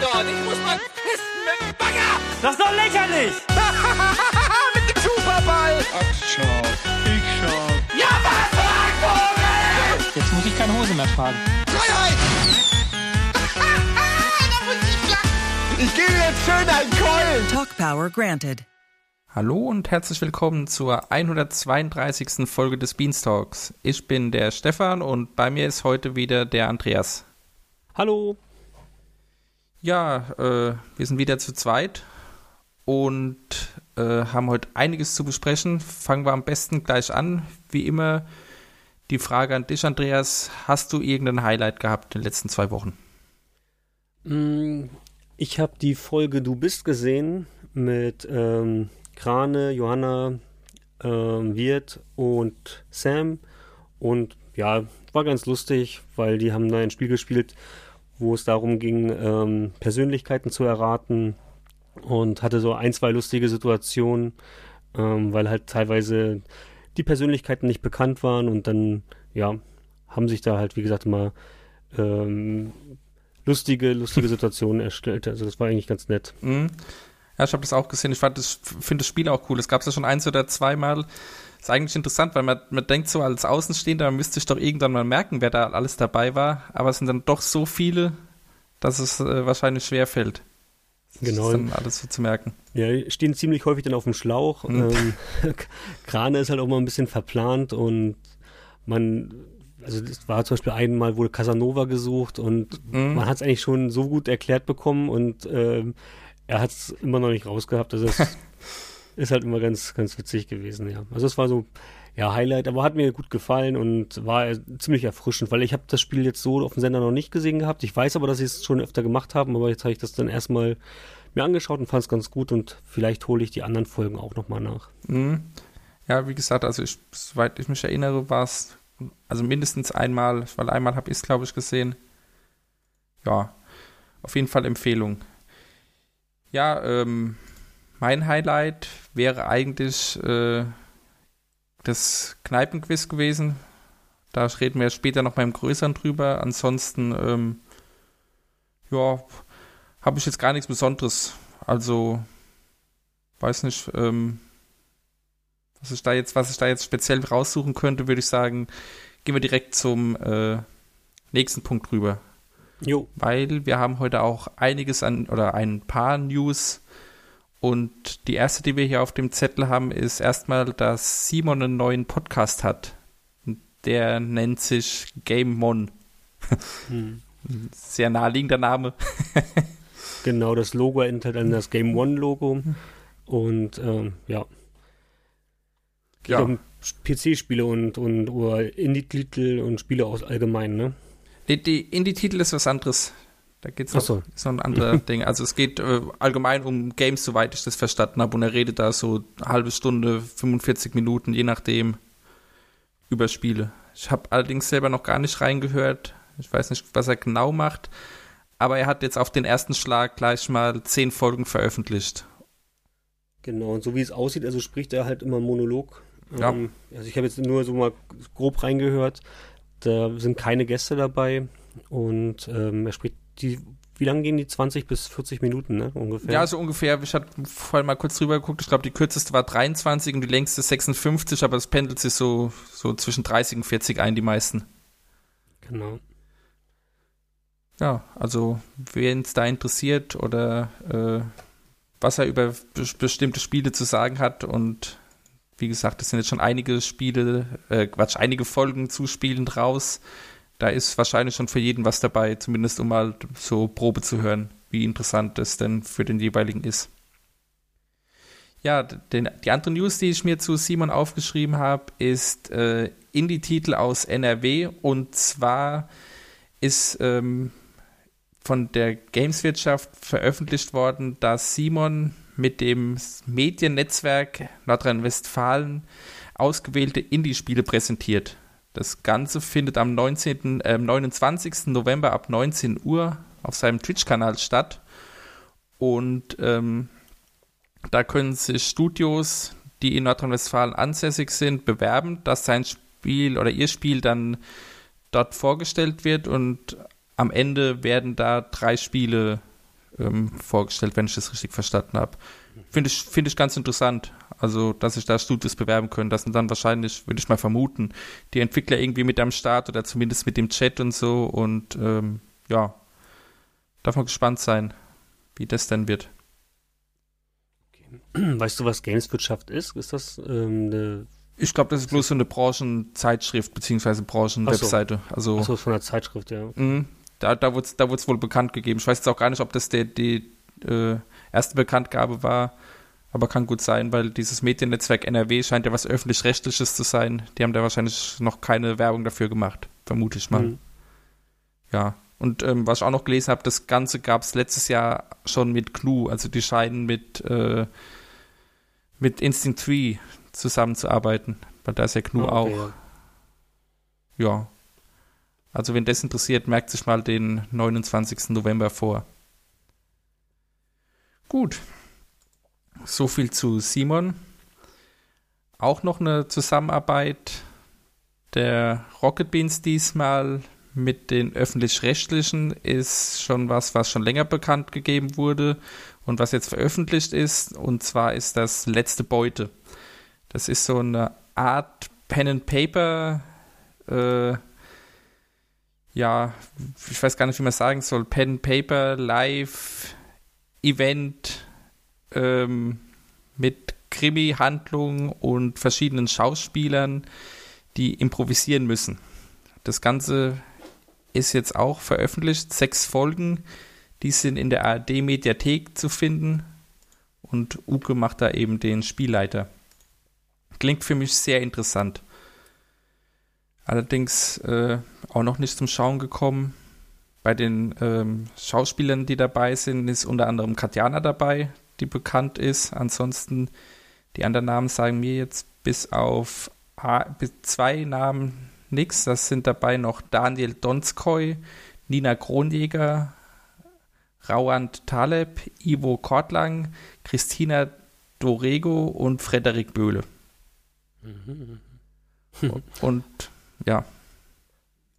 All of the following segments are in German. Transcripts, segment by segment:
dort. Ich muss mal pissen mit dem Bagger. Das ist doch lächerlich! mit dem Superball. Ach, schau. Ich schau. Ja, was, Vogel? Jetzt muss ich keine Hose mehr tragen. Freiheit. ich gebe jetzt schön einen Keulen. Talk Power granted. Hallo und herzlich willkommen zur 132. Folge des Beanstalks. Ich bin der Stefan und bei mir ist heute wieder der Andreas. Hallo. Ja, äh, wir sind wieder zu zweit und äh, haben heute einiges zu besprechen. Fangen wir am besten gleich an. Wie immer die Frage an dich, Andreas. Hast du irgendein Highlight gehabt in den letzten zwei Wochen? Mm, Ich habe die Folge Du bist gesehen mit ähm, Krane, Johanna, ähm, Wirt und Sam. Und ja, war ganz lustig, weil die haben da ein Spiel gespielt, wo es darum ging, ähm, Persönlichkeiten zu erraten. Und hatte so ein, zwei lustige Situationen, ähm, weil halt teilweise die Persönlichkeiten nicht bekannt waren. Und dann, ja, haben sich da halt, wie gesagt, mal ähm, lustige, lustige Situationen erstellt. Also das war eigentlich ganz nett. Mhm. Ja, ich habe das auch gesehen. Ich fand das, finde das Spiel auch cool. Es gab es ja schon eins oder zweimal. Ist eigentlich interessant, weil man, man denkt so als Außenstehender, man müsste sich doch irgendwann mal merken, wer da alles dabei war. Aber es sind dann doch so viele, dass es äh, wahrscheinlich schwer fällt. Genau. Das dann alles so zu merken. Ja, die stehen ziemlich häufig dann auf dem Schlauch. Mhm. Ähm, Krane ist halt auch mal ein bisschen verplant und man, also es war zum Beispiel einmal wurde Casanova gesucht und Mhm. man hat es eigentlich schon so gut erklärt bekommen und ähm, er hat es immer noch nicht rausgehabt. Also es ist halt immer ganz, ganz witzig gewesen, ja. Also es war so, ja, Highlight, aber hat mir gut gefallen und war ziemlich erfrischend, weil ich habe das Spiel jetzt so auf dem Sender noch nicht gesehen gehabt. Ich weiß aber, dass sie es schon öfter gemacht haben, aber jetzt habe ich das dann erstmal mir angeschaut und fand es ganz gut und vielleicht hole ich die anderen Folgen auch nochmal nach. Mhm. Ja, wie gesagt, also ich, soweit ich mich erinnere, war es also mindestens einmal, weil einmal habe ich es, glaube ich, gesehen. Ja, auf jeden Fall Empfehlung. Ja, ähm, mein Highlight wäre eigentlich äh, das Kneipenquiz gewesen. Da reden wir später noch mal im Größeren drüber. Ansonsten, ähm, ja, habe ich jetzt gar nichts Besonderes. Also, weiß nicht, ähm, was ich da jetzt, was ich da jetzt speziell raussuchen könnte, würde ich sagen, gehen wir direkt zum äh, nächsten Punkt rüber. Jo, Weil wir haben heute auch einiges an oder ein paar News und die erste, die wir hier auf dem Zettel haben, ist erstmal, dass Simon einen neuen Podcast hat. Der nennt sich Game Mon. hm. Sehr naheliegender Name. genau, das Logo enthält dann das Game One Logo und ähm, ja. Geht Ja. um PC-Spiele und, und oder Indie-Titel und Spiele aus allgemein, ne? Die, die Indie-Titel ist was anderes. Da geht es so. noch ein anderer Ding. Also es geht äh, allgemein um Games, soweit ich das verstanden habe. Und er redet da so eine halbe Stunde, 45 Minuten, je nachdem, über Spiele. Ich habe allerdings selber noch gar nicht reingehört. Ich weiß nicht, was er genau macht. Aber er hat jetzt auf den ersten Schlag gleich mal zehn Folgen veröffentlicht. Genau, und so wie es aussieht, also spricht er halt immer Monolog. Ja. Ähm, also ich habe jetzt nur so mal grob reingehört. Da sind keine Gäste dabei und ähm, er spricht die, wie lange gehen die? 20 bis 40 Minuten, ne? Ungefähr. Ja, so ungefähr. Ich hatte vorhin mal kurz drüber geguckt. Ich glaube, die kürzeste war 23 und die längste 56, aber es pendelt sich so, so zwischen 30 und 40 ein, die meisten. Genau. Ja, also wen es da interessiert oder äh, was er über be bestimmte Spiele zu sagen hat und wie gesagt, es sind jetzt schon einige Spiele, äh, Quatsch, einige Folgen zuspielend raus. Da ist wahrscheinlich schon für jeden was dabei, zumindest um mal so Probe zu hören, wie interessant es denn für den jeweiligen ist. Ja, den, die andere News, die ich mir zu Simon aufgeschrieben habe, ist äh, Indie-Titel aus NRW und zwar ist ähm, von der Gameswirtschaft veröffentlicht worden, dass Simon mit dem Mediennetzwerk Nordrhein-Westfalen ausgewählte Indie-Spiele präsentiert. Das Ganze findet am 19., äh, 29. November ab 19 Uhr auf seinem Twitch-Kanal statt. Und ähm, da können sich Studios, die in Nordrhein-Westfalen ansässig sind, bewerben, dass sein Spiel oder ihr Spiel dann dort vorgestellt wird und am Ende werden da drei Spiele ähm, vorgestellt, wenn ich das richtig verstanden habe. Finde ich, finde ich ganz interessant. Also, dass sich da Studios bewerben können. Das sind dann wahrscheinlich, würde ich mal vermuten, die Entwickler irgendwie mit am Start oder zumindest mit dem Chat und so. Und ähm, ja, darf man gespannt sein, wie das dann wird. Weißt du, was Gameswirtschaft ist? Ist das ähm, eine. Ich glaube, das ist bloß so eine Branchenzeitschrift beziehungsweise Branchenwebseite. Also, Achso, von der Zeitschrift, ja. mh, da, da wurde es da wurd's wohl bekannt gegeben. Ich weiß jetzt auch gar nicht, ob das der, die äh, erste Bekanntgabe war, aber kann gut sein, weil dieses Mediennetzwerk NRW scheint ja was öffentlich-rechtliches zu sein. Die haben da wahrscheinlich noch keine Werbung dafür gemacht, vermute ich mal. Mhm. Ja. Und ähm, was ich auch noch gelesen habe, das Ganze gab es letztes Jahr schon mit GNU, also die scheinen mit, äh, mit Instinct 3 zusammenzuarbeiten, weil da ist ja GNU Ah, okay, auch. ja. Ja. Also wenn das interessiert, merkt sich mal den 29. November vor. Gut. So viel zu Simon. Auch noch eine Zusammenarbeit der Rocket Beans diesmal mit den öffentlich-rechtlichen ist schon was, was schon länger bekannt gegeben wurde und was jetzt veröffentlicht ist. Und zwar ist das Letzte Beute. Das ist so eine Art Pen and Paper, äh, ja, ich weiß gar nicht, wie man sagen soll, Pen and Paper, Live, Event ähm, mit Krimi-Handlung und verschiedenen Schauspielern, die improvisieren müssen. Das Ganze ist jetzt auch veröffentlicht, sechs Folgen, die sind in der ARD-Mediathek zu finden und Uke macht da eben den Spielleiter. Klingt für mich sehr interessant. Allerdings äh, auch noch nicht zum Schauen gekommen. Bei den ähm, Schauspielern, die dabei sind, ist unter anderem Katjana dabei, die bekannt ist. Ansonsten die anderen Namen sagen mir jetzt bis auf A- bis zwei Namen nichts. Das sind dabei noch Daniel Donskoy, Nina Kronjäger, Rauand Taleb, Ivo Kortlang, Christina Dorego und Frederik Böhle. Und ja,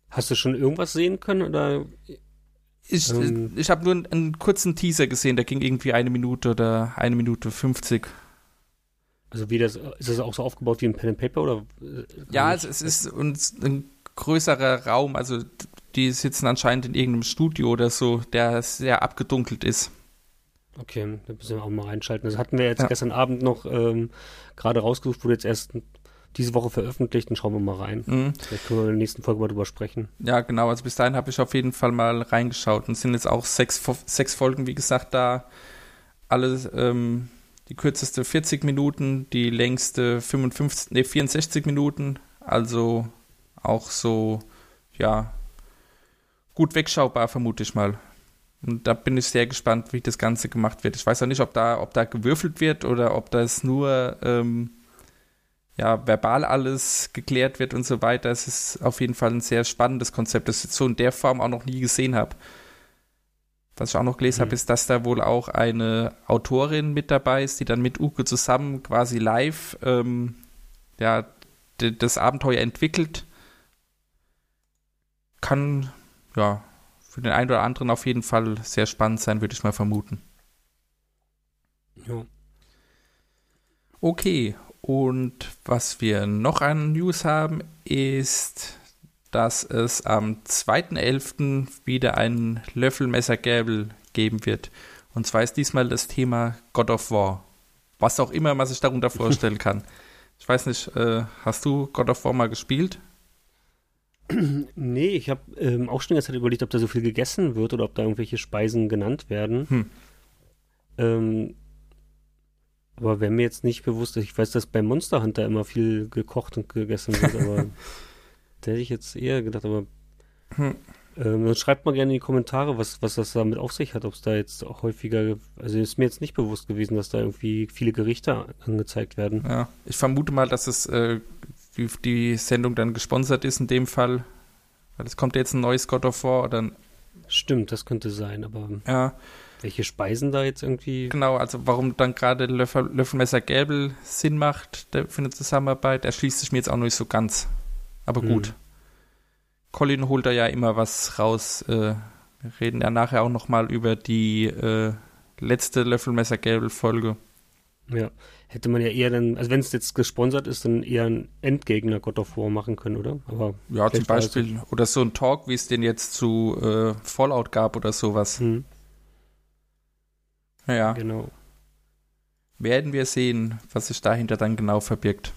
Hast du schon irgendwas sehen können oder ich, Ähm. ich habe nur einen, einen kurzen Teaser gesehen, der ging irgendwie eine Minute oder eine Minute 50. also wie das ist das auch so aufgebaut wie ein Pen and Paper oder äh, Ja, es, es ist uns ein größerer Raum, also die sitzen anscheinend in irgendeinem Studio oder so, der sehr abgedunkelt ist. Okay, da müssen wir auch mal reinschalten. Das hatten wir jetzt Ja. gestern Abend noch ähm, gerade rausgesucht, wurde jetzt erst diese Woche veröffentlicht, dann schauen wir mal rein. Mhm. Vielleicht können wir in der nächsten Folge mal drüber sprechen. Ja, genau. Also bis dahin habe ich auf jeden Fall mal reingeschaut. Und sind jetzt auch sechs, sechs Folgen, wie gesagt, da. Alle, ähm, die kürzeste 40 Minuten, die längste 55, nee, 64 Minuten. Also auch so, ja, gut wegschaubar, vermute ich mal. Und da bin ich sehr gespannt, wie das Ganze gemacht wird. Ich weiß auch nicht, ob da, ob da gewürfelt wird oder ob das nur ähm, ja, verbal alles geklärt wird und so weiter. Es ist auf jeden Fall ein sehr spannendes Konzept, das ich so in der Form auch noch nie gesehen habe. Was ich auch noch gelesen Mhm. habe, ist, dass da wohl auch eine Autorin mit dabei ist, die dann mit Uke zusammen quasi live ähm, ja, das Abenteuer entwickelt. Kann, ja, für den einen oder anderen auf jeden Fall sehr spannend sein, würde ich mal vermuten. Ja. Okay, und was wir noch an News haben, ist, dass es am 2.11. wieder ein Löffelmesser-Gäbel geben wird. Und zwar ist diesmal das Thema God of War. Was auch immer man sich darunter vorstellen kann. Ich weiß nicht, äh, hast du God of War mal gespielt? Nee, ich habe ähm, auch schon die ganze Zeit überlegt, ob da so viel gegessen wird oder ob da irgendwelche Speisen genannt werden. Hm. Ähm, aber wäre mir jetzt nicht bewusst, ich weiß, dass bei Monster Hunter immer viel gekocht und gegessen wird, aber da hätte ich jetzt eher gedacht, aber Hm. ähm, dann schreibt mal gerne in die Kommentare, was, was das damit auf sich hat, ob es da jetzt auch häufiger, also ist mir jetzt nicht bewusst gewesen, dass da irgendwie viele Gerichte angezeigt werden. Ja, ich vermute mal, dass es äh, die, die Sendung dann gesponsert ist in dem Fall. Weil es kommt jetzt ein neues God of War oder Stimmt, das könnte sein, aber ja, welche Speisen da jetzt irgendwie Genau, also warum dann gerade Löffel, Löffelmesser Gäbel Sinn macht der, für eine Zusammenarbeit, erschließt sich mir jetzt auch noch nicht so ganz. Aber gut. Hm. Colin holt da ja immer was raus, äh, Wir reden ja nachher auch nochmal über die äh, letzte Löffelmesser-Gelb-Folge. Ja, hätte man ja eher dann, also wenn es jetzt gesponsert ist, dann eher einen Endgegner God of War machen können, oder? Aber Ja, zum Beispiel. Oder so ein Talk, wie es den jetzt zu äh, Fallout gab oder sowas. Hm, Ja, genau. werden wir sehen, was sich dahinter dann genau verbirgt.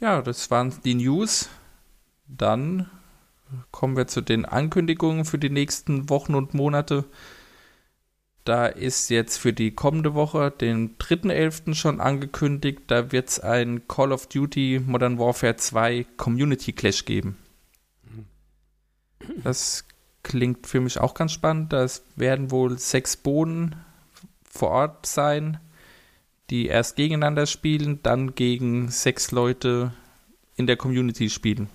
Ja, das waren die News. Dann kommen wir zu den Ankündigungen für die nächsten Wochen und Monate. Da ist jetzt für die kommende Woche, den 3.11. schon angekündigt, da wird es ein Call of Duty Modern Warfare 2 Community Clash geben. Das klingt für mich auch ganz spannend. Das werden wohl sechs Boden vor Ort sein, die erst gegeneinander spielen, dann gegen sechs Leute in der Community spielen.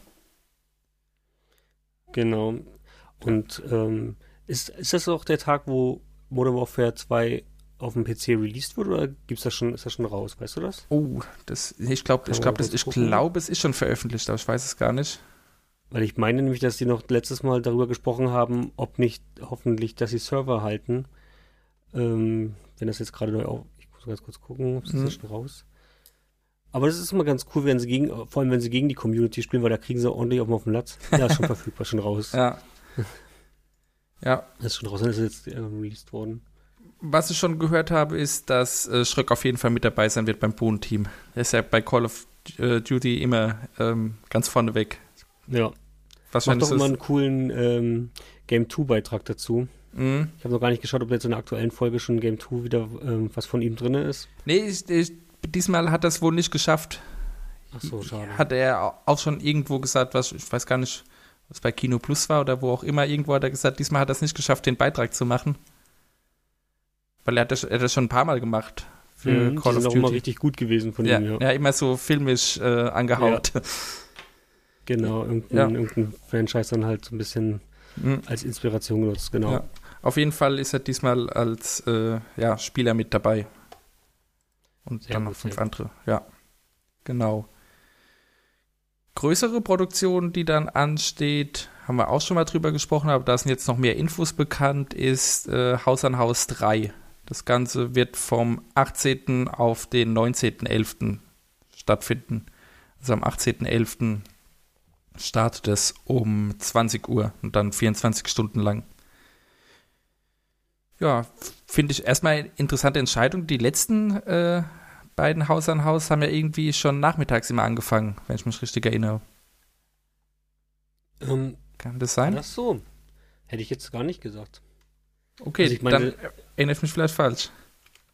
Genau. Und ähm, ist, ist das auch der Tag, wo Modern Warfare 2 auf dem PC released wurde oder gibt's das schon, ist das schon raus? Weißt du das? Oh, das, ich glaube, ich glaube, ich glaube, es ist schon veröffentlicht, aber ich weiß es gar nicht. Weil ich meine nämlich, dass die noch letztes Mal darüber gesprochen haben, ob nicht hoffentlich, dass sie Server halten. Ähm, wenn das jetzt gerade neu auf. Ich muss ganz kurz gucken, ob es Mhm. schon raus. Aber das ist immer ganz cool, wenn sie gegen, vor allem wenn sie gegen die Community spielen, weil da kriegen sie ordentlich auf dem auf den Latz. Ja, ist schon verfügbar, schon raus. Ja. Ja, Das ist schon raus, dann ist es jetzt äh, released worden. was ich schon gehört habe, ist, dass äh, Schröck auf jeden Fall mit dabei sein wird beim Bohnen-Team. Er ist ja bei Call of äh, Duty immer ähm, ganz vorne weg. Ja. Macht Wahrscheinlich doch immer einen coolen ähm, Game 2 Beitrag dazu. Mhm. Ich habe noch gar nicht geschaut, ob jetzt in der aktuellen Folge schon Game 2 wieder ähm, was von ihm drin ist. Nee, ich, ich, diesmal hat er es wohl nicht geschafft. Ach so, schade. Hat er auch schon irgendwo gesagt, was ich weiß gar nicht, was bei Kino Plus war oder wo auch immer, irgendwo hat er gesagt, diesmal hat er es nicht geschafft, den Beitrag zu machen. Weil er hat das, er hat das schon ein paar Mal gemacht für Mhm, Call die of sind auch immer Duty. richtig gut gewesen von Ja, ihm, ja. ja, immer so filmisch äh, angehaut. Genau, irgendein, Ja. irgendein Franchise dann halt so ein bisschen Mhm. als Inspiration genutzt, genau. Ja. Auf jeden Fall ist er diesmal als äh, ja, Spieler mit dabei. Und Sehr dann noch fünf andere. Ja, genau. Größere Produktion, die dann ansteht, haben wir auch schon mal drüber gesprochen, aber da sind jetzt noch mehr Infos bekannt, ist äh, Haus an Haus 3. Das Ganze wird vom 18. auf den 19.11. stattfinden. Also am 18.11. startet es um 20 Uhr und dann 24 Stunden lang. Ja, finde ich erstmal eine interessante Entscheidung. Die letzten äh, beiden Haus an Haus haben ja irgendwie schon nachmittags immer angefangen, wenn ich mich richtig erinnere. Ähm, Kann das sein? das so? Hätte ich jetzt gar nicht gesagt. Okay, Also ich meine- dann erinnere ich mich vielleicht falsch.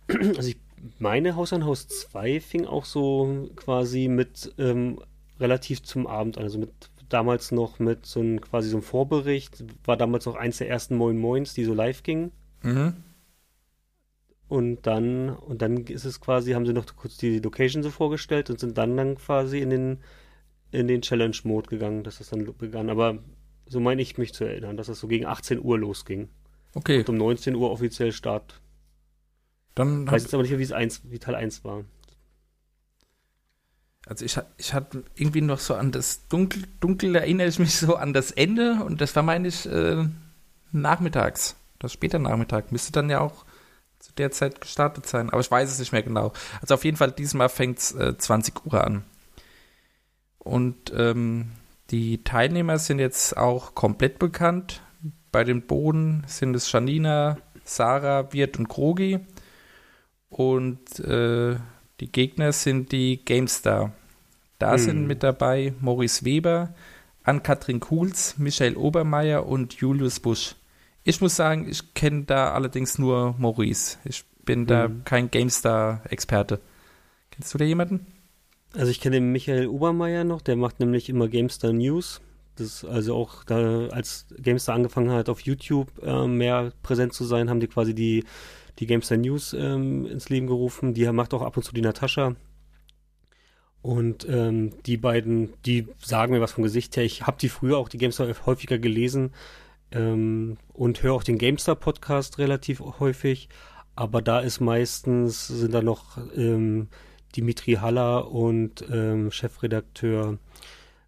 Also ich meine Haus an Haus 2 fing auch so quasi mit ähm, relativ zum Abend an. Also mit damals noch mit so einem quasi so einem Vorbericht. War damals noch eins der ersten Moin Moins, die so live gingen. Mhm. Und dann, und dann ist es quasi, haben sie noch kurz die Location so vorgestellt und sind dann dann quasi in den, in den Challenge-Mode gegangen, dass das dann begann. Aber so meine ich mich zu erinnern, dass das so gegen 18 Uhr losging. Okay, Und um 19 Uhr offiziell Start. dann Ich weiß jetzt aber nicht mehr, wie es eins, wie Teil 1 war. Also ich, ich hatte irgendwie noch so an das Dunkel, dunkel erinnere ich mich so an das Ende und das war, meine ich, äh, nachmittags. Das später Nachmittag. Müsste dann ja auch zu der Zeit gestartet sein. Aber ich weiß es nicht mehr genau. Also auf jeden Fall, diesmal fängt es äh, 20 Uhr an. Und ähm, die Teilnehmer sind jetzt auch komplett bekannt. Bei den Boden sind es Janina, Sarah, Wirt und Krogi. Und äh, die Gegner sind die GameStar. Da Hm. sind mit dabei Maurice Weber, Ann-Kathrin Kuhls, Michael Obermeier und Julius Busch. Ich muss sagen, ich kenne da allerdings nur Maurice. Ich bin da Hm. kein GameStar-Experte. Kennst du da jemanden? Also ich kenne den Michael Obermeier noch, der macht nämlich immer GameStar News. Das ist also auch da, als GameStar angefangen hat, auf YouTube äh, mehr präsent zu sein, haben die quasi die, die GameStar News ähm, ins Leben gerufen. Die macht auch ab und zu die Natascha. Und ähm, die beiden, die sagen mir was vom Gesicht her. Ich habe die früher auch die GameStar häufiger gelesen ähm, und höre auch den GameStar Podcast relativ häufig. Aber da ist meistens, sind da noch ähm, Dimitri Haller und ähm, Chefredakteur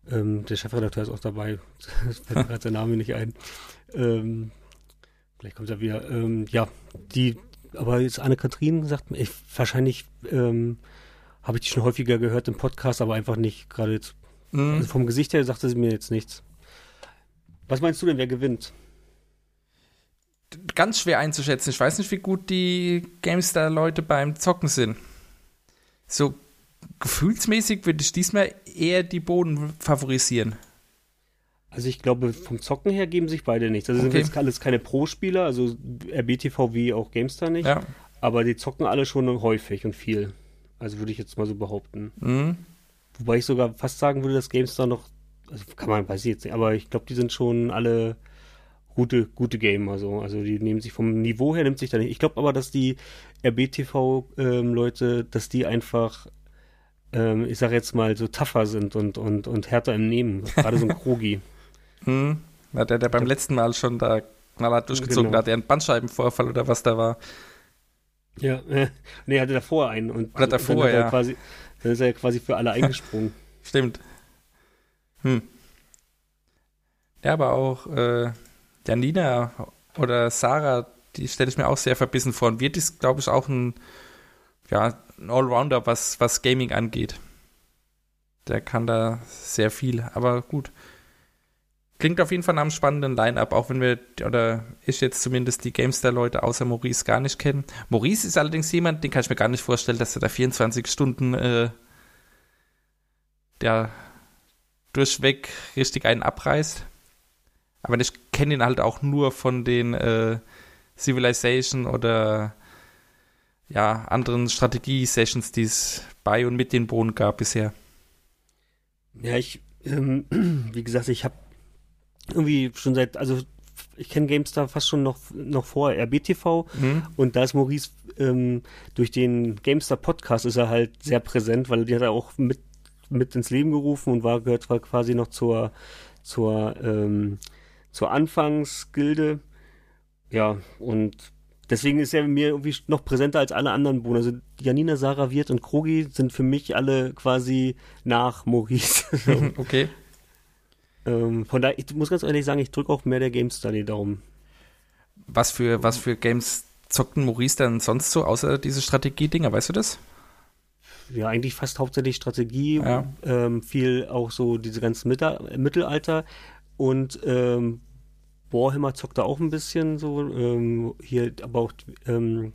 Ähm, der Chefredakteur ist auch dabei. Das fällt mir gerade sein Name nicht ein. Ähm, vielleicht kommt er wieder. Ähm, ja, die, aber jetzt Anne-Kathrin sagt mir, ich, wahrscheinlich ähm, habe ich die schon häufiger gehört im Podcast, aber einfach nicht gerade jetzt. Mhm. Also vom Gesicht her sagte sie mir jetzt nichts. Was meinst du denn, wer gewinnt? Ganz schwer einzuschätzen. Ich weiß nicht, wie gut die GameStar-Leute beim Zocken sind. So gefühlsmäßig würde ich diesmal eher die Boden favorisieren. Also ich glaube, vom Zocken her geben sich beide nichts. Also sind Okay. jetzt alles keine Pro-Spieler, also RBTV wie auch GameStar nicht. Ja. Aber die zocken alle schon häufig und viel. Also würde ich jetzt mal so behaupten. Mhm. Wobei ich sogar fast sagen würde, dass GameStar noch, also kann man, weiß ich jetzt nicht, aber ich glaube, die sind schon alle gute, gute Gamer so. Also die nehmen sich vom Niveau her, nimmt sich da nicht. Ich glaube aber, dass die RBTV-Leute, dass die einfach, ähm, ich sage jetzt mal, so tougher sind und, und, und härter im Nehmen. Gerade so ein Krogi. Na, der, der beim letzten Mal schon da knallhart durchgezogen Genau. hat, der einen Bandscheibenvorfall oder was da war. Ja, äh, nee, er hatte davor einen. Und Oder davor, dann er ja. Quasi, dann ist er quasi für alle eingesprungen. Stimmt. Hm. Ja, aber auch äh, Janina oder Sarah, die stelle ich mir auch sehr verbissen vor. Und Wirt ist, glaube ich, auch ein, ja, ein Allrounder, was, was Gaming angeht. Der kann da sehr viel, aber gut. Klingt auf jeden Fall nach einem spannenden Line-Up, auch wenn wir, oder ich jetzt zumindest die Gamestar-Leute außer Maurice gar nicht kennen. Maurice ist allerdings jemand, den kann ich mir gar nicht vorstellen, dass er da 24 Stunden äh, der durchweg richtig einen abreißt. Aber ich kenne ihn halt auch nur von den äh, Civilization oder ja, anderen Strategie-Sessions, die es bei und mit den Bohnen gab bisher. Ja, ich, ähm, wie gesagt, ich habe irgendwie schon seit, also ich kenne GameStar fast schon noch, noch vor RBTV Mhm. und da ist Maurice ähm, durch den GameStar Podcast ist er halt sehr präsent, weil die hat er auch mit, mit ins Leben gerufen und war, gehört zwar quasi noch zur, zur, ähm, zur Anfangsgilde. Ja, und deswegen ist er mir irgendwie noch präsenter als alle anderen Bohnen. Also Janina, Sarah, Wirt und Krogi sind für mich alle quasi nach Maurice. Okay. Ähm, von daher, ich muss ganz ehrlich sagen, ich drücke auch mehr der GameStar die Daumen. Was für, was für Games zockten Maurice dann sonst so, außer diese Strategie-Dinger, weißt du das? Ja, eigentlich fast hauptsächlich Strategie, Ja. ähm, viel auch so diese ganzen Mitte Mittelalter und ähm, Warhammer zockt da auch ein bisschen so, ähm, hier aber auch, ähm,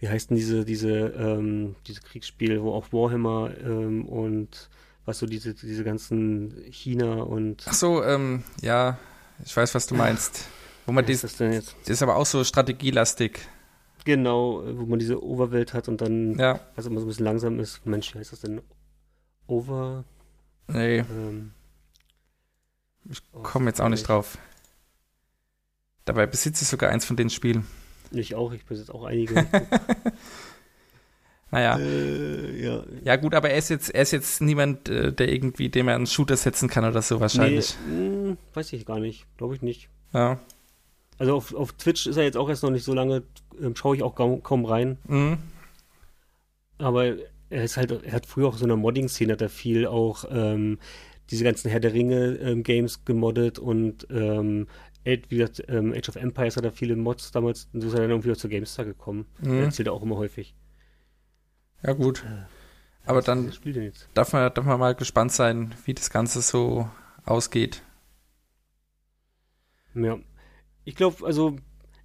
wie heißt denn diese, diese, ähm, diese Kriegsspiel, wo auch Warhammer ähm, und was so diese, diese ganzen China und Ach so, ähm, ja, ich weiß, was du meinst. Wo man was ist dies, das denn jetzt? das ist aber auch so strategielastig. Genau, wo man diese Overwelt hat und dann, Ja, was immer so ein bisschen langsam ist. Mensch, wie heißt das denn? Over, nee, ähm, ich oh, komme jetzt auch nicht drauf. Dabei besitze ich sogar eins von den Spielen. Ich auch, ich besitze auch einige. Naja. äh, ja. Ja, gut, aber er ist jetzt, er ist jetzt niemand, äh, der irgendwie, dem er einen Shooter setzen kann oder so wahrscheinlich. Nee, mh, weiß ich gar nicht. Glaube ich nicht. Ja. Also auf, auf Twitch ist er jetzt auch erst noch nicht so lange, ähm, schaue ich auch kaum, kaum rein. Mhm. Aber er ist halt, er hat früher auch so eine Modding-Szene, hat er viel auch ähm, diese ganzen Herr der Ringe-Games gemoddet und ähm, Age- wie gesagt, ähm, Age of Empires hat er viele Mods damals, und so ist er dann irgendwie auch zu GameStar gekommen. Er Mhm. erzählt er auch immer häufig. Ja, gut. Aber dann darf man, darf man mal gespannt sein, wie das Ganze so ausgeht. Ja. Ich glaube, also,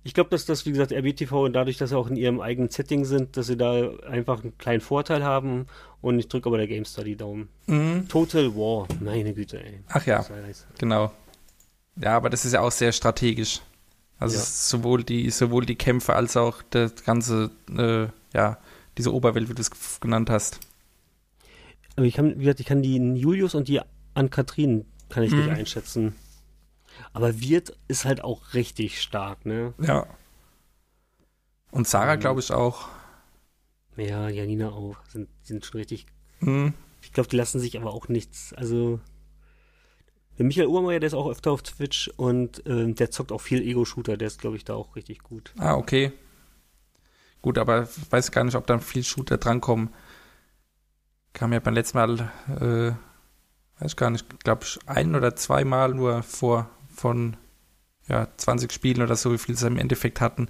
ich glaube, dass das, wie gesagt, RBTV und dadurch, dass sie auch in ihrem eigenen Setting sind, dass sie da einfach einen kleinen Vorteil haben und ich drücke aber der GameStar die Daumen. Mhm. Total War, meine Güte, ey. Ach ja, genau. Ja, aber das ist ja auch sehr strategisch. Also Ja. sowohl die, sowohl die Kämpfe als auch das ganze, äh, ja, diese Oberwelt, wie du es genannt hast. Aber ich kann, wie gesagt, ich kann die Julius und die Ann-Kathrin kann ich nicht Mhm. einschätzen. Aber Wirt ist halt auch richtig stark, ne? Ja. Und Sarah, Mhm. glaube ich, auch. Ja, Janina auch. Sind, sind schon richtig. Mhm. Ich glaube, die lassen sich aber auch nichts. Also. Der Michael Obermeier, der ist auch öfter auf Twitch und ähm, der zockt auch viel Ego-Shooter. Der ist, glaube ich, da auch richtig gut. Ah, okay. Gut, aber ich weiß gar nicht, ob da viel Shooter drankommen. Kam ja beim letzten Mal, äh, weiß gar nicht, glaube ich, ein oder zweimal nur vor von ja, 20 Spielen oder so, wie viel sie im Endeffekt hatten.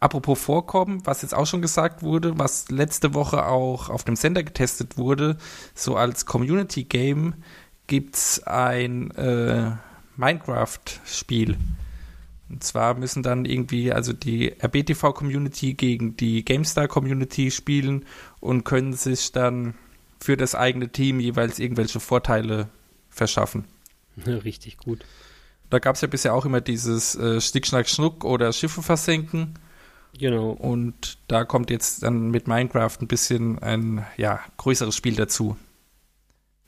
Apropos Vorkommen, was jetzt auch schon gesagt wurde, was letzte Woche auch auf dem Sender getestet wurde, so als Community Game gibt es ein äh, Minecraft-Spiel. Und zwar müssen dann irgendwie also die RBTV-Community gegen die GameStar-Community spielen und können sich dann für das eigene Team jeweils irgendwelche Vorteile verschaffen. Richtig gut. Da gab es ja bisher auch immer dieses äh, Stick, Schnack, Schnuck oder Schiffe versenken. Genau. Und da kommt jetzt dann mit Minecraft ein bisschen ein ja, größeres Spiel dazu.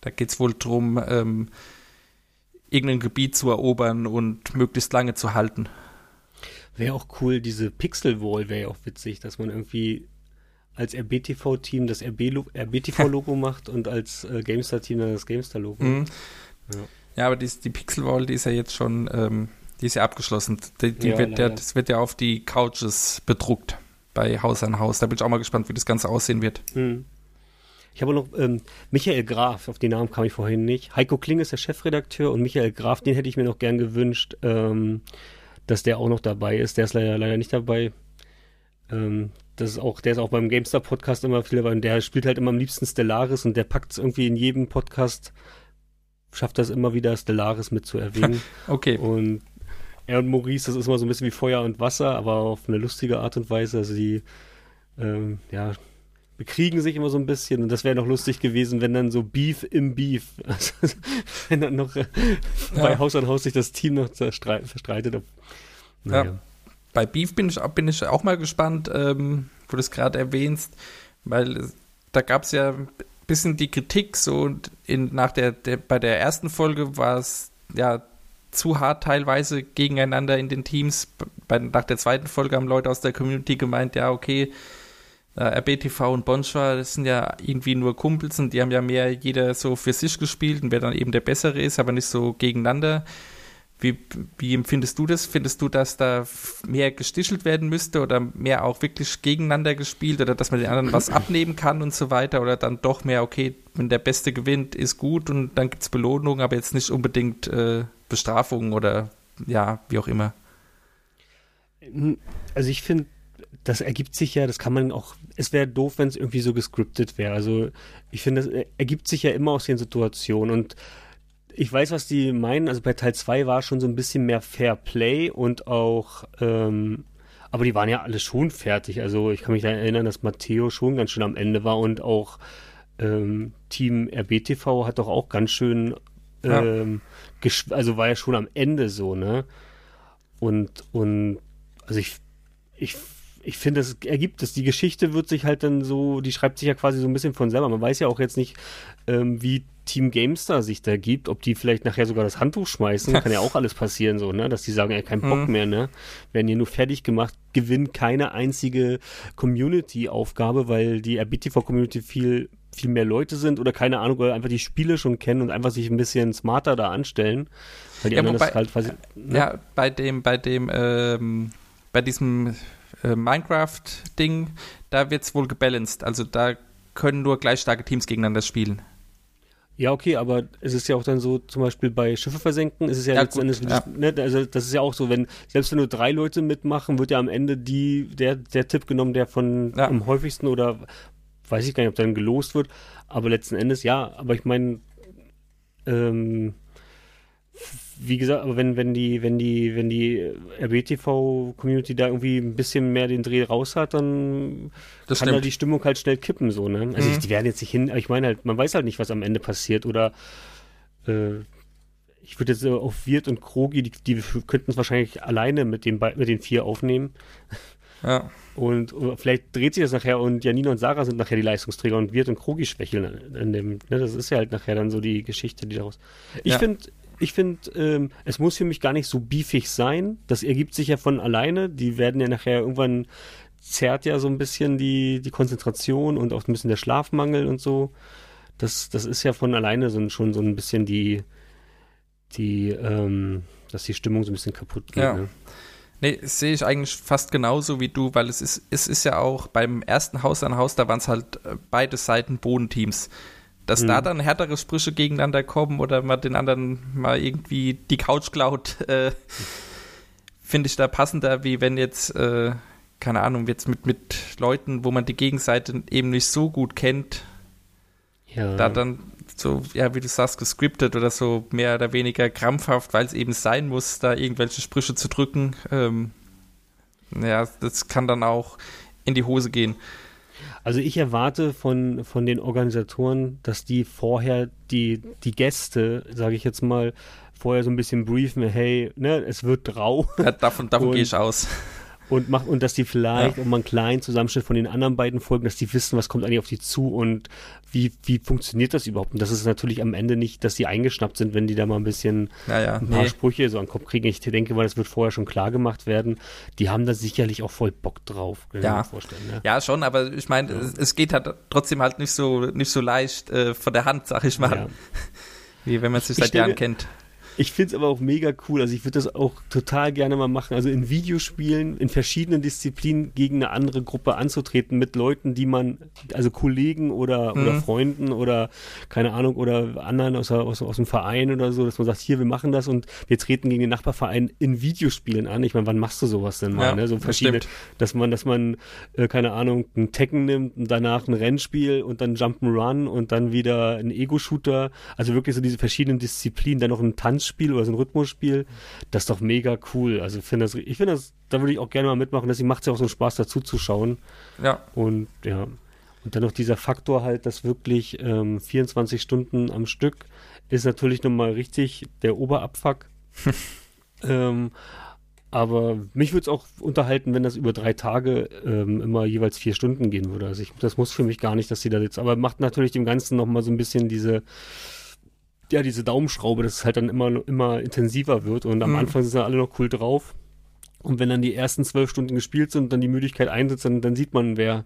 Da geht es wohl darum, ähm, irgendein Gebiet zu erobern und möglichst lange zu halten. Wäre auch cool, diese Pixel Wall wäre ja auch witzig, dass man irgendwie als RBTV-Team das RBTV-Logo macht und als äh, GameStar-Team dann das GameStar-Logo. Mhm. Ja. ja. aber die, die Pixel Wall, die ist ja jetzt schon, ähm, die ist ja abgeschlossen. Die, die ja, wird ja, das wird ja auf die Couches bedruckt bei Haus an Haus. Da bin ich auch mal gespannt, wie das Ganze aussehen wird. Mhm. Ich habe noch ähm, Michael Graf, auf den Namen kam ich vorhin nicht. Heiko Kling ist der Chefredakteur und Michael Graf, den hätte ich mir noch gern gewünscht, ähm, dass der auch noch dabei ist. Der ist leider, leider nicht dabei. Ähm, das ist auch, der ist auch beim GameStar Podcast immer viel dabei und der spielt halt immer am liebsten Stellaris und der packt es irgendwie in jedem Podcast, schafft das immer wieder Stellaris mit zu erwähnen. okay. Und er und Maurice, das ist immer so ein bisschen wie Feuer und Wasser, aber auf eine lustige Art und Weise. Also die, ähm, ja, bekriegen sich immer so ein bisschen und das wäre noch lustig gewesen, wenn dann so Beef im Beef, also, wenn dann noch äh, ja. bei Haus an Haus sich das Team noch verstreitet. Naja. Ja. Bei Beef bin ich, bin ich auch mal gespannt, ähm, wo du es gerade erwähnst, weil da gab es ja ein bisschen die Kritik, so in, nach der, der bei der ersten Folge war es ja zu hart teilweise gegeneinander in den Teams. Bei, nach der zweiten Folge haben Leute aus der Community gemeint, ja, okay, äh, RBTV und Bonschwa, das sind ja irgendwie nur Kumpels und die haben ja mehr jeder so für sich gespielt und wer dann eben der Bessere ist, aber nicht so gegeneinander. Wie, wie empfindest du das? Findest du, dass da mehr gestichelt werden müsste oder mehr auch wirklich gegeneinander gespielt oder dass man den anderen was abnehmen kann und so weiter oder dann doch mehr, okay, wenn der Beste gewinnt, ist gut und dann gibt es Belohnung, aber jetzt nicht unbedingt äh, Bestrafungen oder ja, wie auch immer? Also ich finde, das ergibt sich ja, das kann man auch, es wäre doof, wenn es irgendwie so gescriptet wäre. Also ich finde, das ergibt sich ja immer aus den Situationen und ich weiß, was die meinen. Also bei Teil 2 war schon so ein bisschen mehr Fair Play und auch, ähm, aber die waren ja alle schon fertig. Also ich kann mich da erinnern, dass Matteo schon ganz schön am Ende war und auch ähm, Team RBTV hat doch auch ganz schön, ähm, ja. also war ja schon am Ende so, ne? Und, und, also ich, ich ich finde, es ergibt es. Die Geschichte wird sich halt dann so, die schreibt sich ja quasi so ein bisschen von selber. Man weiß ja auch jetzt nicht, ähm, wie Team GameStar sich da gibt, ob die vielleicht nachher sogar das Handtuch schmeißen, kann ja auch alles passieren, so, ne? Dass die sagen, ey, kein Bock mhm. mehr, ne? Werden hier nur fertig gemacht, gewinnt keine einzige Community-Aufgabe, weil die RBTV-Community viel viel mehr Leute sind oder keine Ahnung, oder einfach die Spiele schon kennen und einfach sich ein bisschen smarter da anstellen. Weil die ja, anderen wobei, das halt quasi, ne? Ja, bei dem, bei dem, ähm, bei diesem äh, Minecraft-Ding, da wird es wohl gebalanced. Also da können nur gleich starke Teams gegeneinander spielen. Ja, okay, aber es ist ja auch dann so, zum Beispiel bei Schiffe versenken, ist es ja, ja letzten Endes, ja. Ne, also das ist ja auch so, wenn, selbst wenn nur drei Leute mitmachen, wird ja am Ende die, der, der Tipp genommen, der von ja. am häufigsten oder weiß ich gar nicht, ob dann gelost wird, aber letzten Endes ja, aber ich meine, ähm, wie gesagt, aber wenn, wenn die, wenn die, wenn die RBTV-Community da irgendwie ein bisschen mehr den Dreh raus hat, dann das kann da die Stimmung halt schnell kippen, so, ne? Also mhm. ich, die werden jetzt nicht hin, ich meine halt, man weiß halt nicht, was am Ende passiert oder äh, ich würde jetzt auf Wirt und Krogi, die, die könnten es wahrscheinlich alleine mit, dem, mit den vier aufnehmen. Ja. Und vielleicht dreht sich das nachher und Janina und Sarah sind nachher die Leistungsträger und Wirt und Krogi schwächeln in dem, ne, das ist ja halt nachher dann so die Geschichte, die daraus. Ich ja. finde, ich finde, ähm, es muss für mich gar nicht so beefig sein. Das ergibt sich ja von alleine. Die werden ja nachher irgendwann zerrt ja so ein bisschen die, die Konzentration und auch ein bisschen der Schlafmangel und so. Das, das ist ja von alleine so, schon so ein bisschen die, die, ähm, dass die Stimmung so ein bisschen kaputt geht. Ja. Ne? Nee, sehe ich eigentlich fast genauso wie du, weil es ist, es ist ja auch beim ersten Haus an Haus, da waren es halt äh, beide Seiten Bodenteams dass mhm. da dann härtere Sprüche gegeneinander kommen oder man den anderen mal irgendwie die Couch klaut, äh, finde ich da passender, wie wenn jetzt, äh, keine Ahnung, jetzt mit, mit Leuten, wo man die Gegenseite eben nicht so gut kennt, ja. da dann so, ja, wie du sagst, gescriptet oder so mehr oder weniger krampfhaft, weil es eben sein muss, da irgendwelche Sprüche zu drücken. Ähm, ja, das kann dann auch in die Hose gehen. Also ich erwarte von, von den Organisatoren, dass die vorher die, die Gäste, sage ich jetzt mal, vorher so ein bisschen briefen, hey, ne, es wird rau. Ja, davon davon gehe ich aus und macht und dass die vielleicht ja. um einen kleinen Zusammenschnitt von den anderen beiden Folgen, dass die wissen, was kommt eigentlich auf die zu und wie wie funktioniert das überhaupt? Und das ist natürlich am Ende nicht, dass die eingeschnappt sind, wenn die da mal ein bisschen ja, ein paar nee. Sprüche so an den Kopf kriegen. Ich denke, weil das wird vorher schon klar gemacht werden. Die haben da sicherlich auch voll Bock drauf. Ja. vorstellen. Ja. ja, schon, aber ich meine, es, es, geht halt trotzdem halt nicht so nicht so leicht äh, von der Hand, sag ich mal. Wie wenn man sich seit Jahren kennt. Ich finde es aber auch mega cool. Also ich würde das auch total gerne mal machen. Also in Videospielen, in verschiedenen Disziplinen gegen eine andere Gruppe anzutreten mit Leuten, die man, also Kollegen oder, mhm. oder Freunden oder keine Ahnung, oder anderen aus, aus, aus dem Verein oder so, dass man sagt, hier, wir machen das und wir treten gegen den Nachbarverein in Videospielen an. Ich meine, wann machst du sowas denn mal? Ja, ne? So verschiedene, das dass man, dass man, äh, keine Ahnung, ein Tekken nimmt und danach ein Rennspiel und dann Jump'n'Run und dann wieder ein Ego-Shooter. Also wirklich so diese verschiedenen Disziplinen, dann noch ein Tanz Tanzspiel oder so ein Rhythmusspiel, das ist doch mega cool. Also ich finde das, ich finde das, da würde ich auch gerne mal mitmachen, deswegen macht es ja auch so einen Spaß dazu zu schauen. Ja. Und ja. Und dann noch dieser Faktor halt, dass wirklich ähm, 24 Stunden am Stück ist natürlich nochmal richtig der Oberabfuck. ähm, aber mich würde es auch unterhalten, wenn das über drei Tage ähm, immer jeweils vier Stunden gehen würde. Also ich, das muss für mich gar nicht, dass sie da jetzt, aber macht natürlich dem Ganzen nochmal so ein bisschen diese, ja, diese Daumenschraube, dass es halt dann immer, immer intensiver wird und am mhm. Anfang sind alle noch cool drauf. Und wenn dann die ersten zwölf Stunden gespielt sind und dann die Müdigkeit einsetzt, dann, dann sieht man, wer,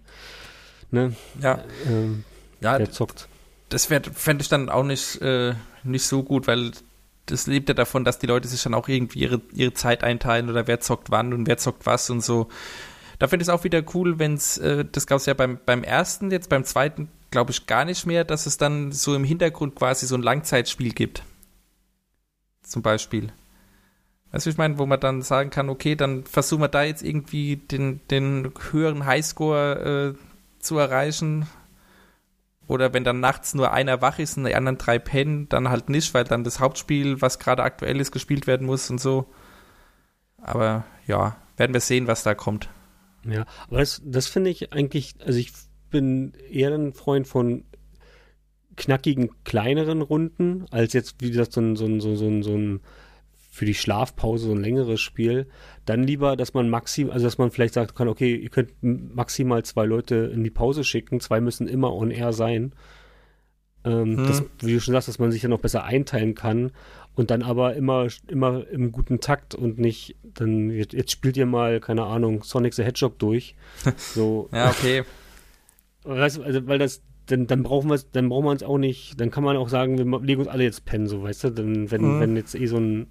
ne, ja. Ähm, ja, wer zockt. Das fände ich dann auch nicht, äh, nicht so gut, weil das lebt ja davon, dass die Leute sich dann auch irgendwie ihre, ihre Zeit einteilen oder wer zockt wann und wer zockt was und so. Da finde ich es auch wieder cool, wenn es, äh, das gab es ja beim, beim ersten, jetzt beim zweiten glaube ich, gar nicht mehr, dass es dann so im Hintergrund quasi so ein Langzeitspiel gibt. Zum Beispiel. Weißt du, ich meine, wo man dann sagen kann, okay, dann versuchen wir da jetzt irgendwie den, den höheren Highscore äh, zu erreichen. Oder wenn dann nachts nur einer wach ist und die anderen drei pennen, dann halt nicht, weil dann das Hauptspiel, was gerade aktuell ist, gespielt werden muss und so. Aber ja, werden wir sehen, was da kommt. Ja, aber das, das finde ich eigentlich, also ich bin eher ein Freund von knackigen, kleineren Runden, als jetzt, wie gesagt, so ein, so ein, so ein, so ein für die Schlafpause so ein längeres Spiel. Dann lieber, dass man maximal, also dass man vielleicht sagt kann, okay, ihr könnt maximal zwei Leute in die Pause schicken, zwei müssen immer on air sein. Ähm, hm. das, wie du schon sagst, dass man sich ja noch besser einteilen kann und dann aber immer, immer im guten Takt und nicht, dann jetzt spielt ihr mal, keine Ahnung, Sonic the Hedgehog durch. So. ja, okay. Weißt du, also, weil das, dann, dann brauchen wir dann brauchen wir uns auch nicht, dann kann man auch sagen, wir legen uns alle jetzt pennen, so, weißt du, dann, wenn, mhm. wenn jetzt eh so ein.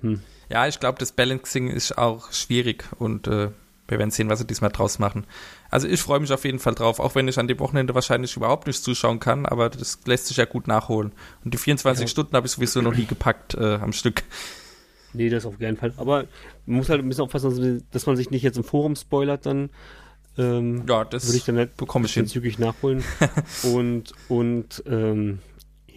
Hm. Ja, ich glaube, das Balancing ist auch schwierig und äh, wir werden sehen, was sie diesmal draus machen. Also ich freue mich auf jeden Fall drauf, auch wenn ich an dem Wochenende wahrscheinlich überhaupt nicht zuschauen kann, aber das lässt sich ja gut nachholen. Und die 24 ja. Stunden habe ich sowieso noch nie gepackt äh, am Stück. Nee, das auf keinen Fall. Aber man muss halt ein bisschen aufpassen, dass man sich nicht jetzt im Forum spoilert dann. Ähm, ja, das würde ich dann halt bekomme ich hin. zügig nachholen. und und ähm,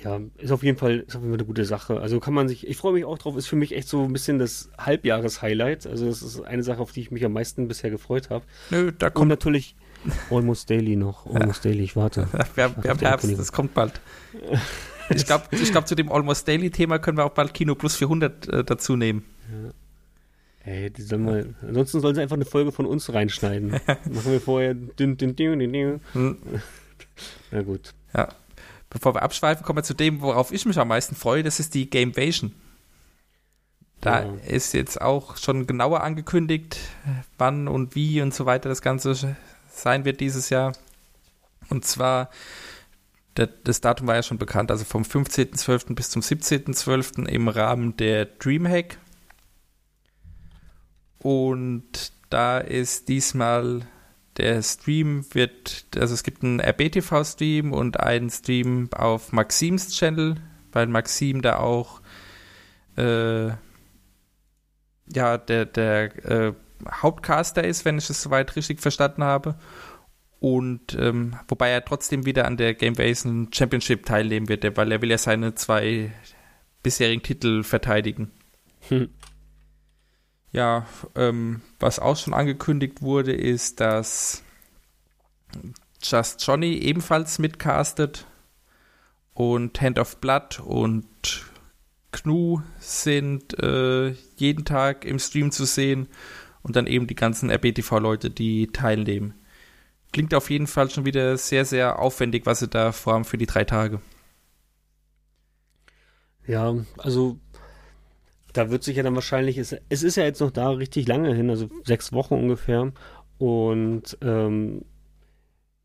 ja, ist auf jeden Fall ist auf jeden Fall eine gute Sache. Also kann man sich, ich freue mich auch drauf, ist für mich echt so ein bisschen das Halbjahres-Highlight. Also das ist eine Sache, auf die ich mich am meisten bisher gefreut habe. Nö, da kommt und natürlich Almost Daily noch. Almost. Daily, ich warte. wir, haben, wir haben Herbst, das kommt bald. Ich glaube, ich glaub, zu dem Almost Daily-Thema können wir auch bald Kino Plus 400 äh, dazu nehmen. Ja. Ey, die sollen mal, ansonsten sollen sie einfach eine Folge von uns reinschneiden. Machen wir vorher. Dün, dün, dün, dün, dün. Hm. Na gut. Ja. Bevor wir abschweifen, kommen wir zu dem, worauf ich mich am meisten freue. Das ist die Gamevasion. Da ja. ist jetzt auch schon genauer angekündigt, wann und wie und so weiter das Ganze sein wird dieses Jahr. Und zwar, das Datum war ja schon bekannt, also vom 15.12. bis zum 17.12. im Rahmen der Dreamhack und da ist diesmal der Stream wird, also es gibt einen RBTV-Stream und einen Stream auf Maxims Channel, weil Maxim da auch äh, ja der, der äh, Hauptcaster ist, wenn ich es soweit richtig verstanden habe. Und ähm, wobei er trotzdem wieder an der Game Basin Championship teilnehmen wird, weil er will ja seine zwei bisherigen Titel verteidigen. Hm. Ja, ähm, was auch schon angekündigt wurde, ist, dass Just Johnny ebenfalls mitcastet und Hand of Blood und Knu sind äh, jeden Tag im Stream zu sehen und dann eben die ganzen RBTV-Leute, die teilnehmen. Klingt auf jeden Fall schon wieder sehr, sehr aufwendig, was sie da vorhaben für die drei Tage. Ja, also da wird sich ja dann wahrscheinlich, es, es ist ja jetzt noch da richtig lange hin, also sechs Wochen ungefähr. Und ähm,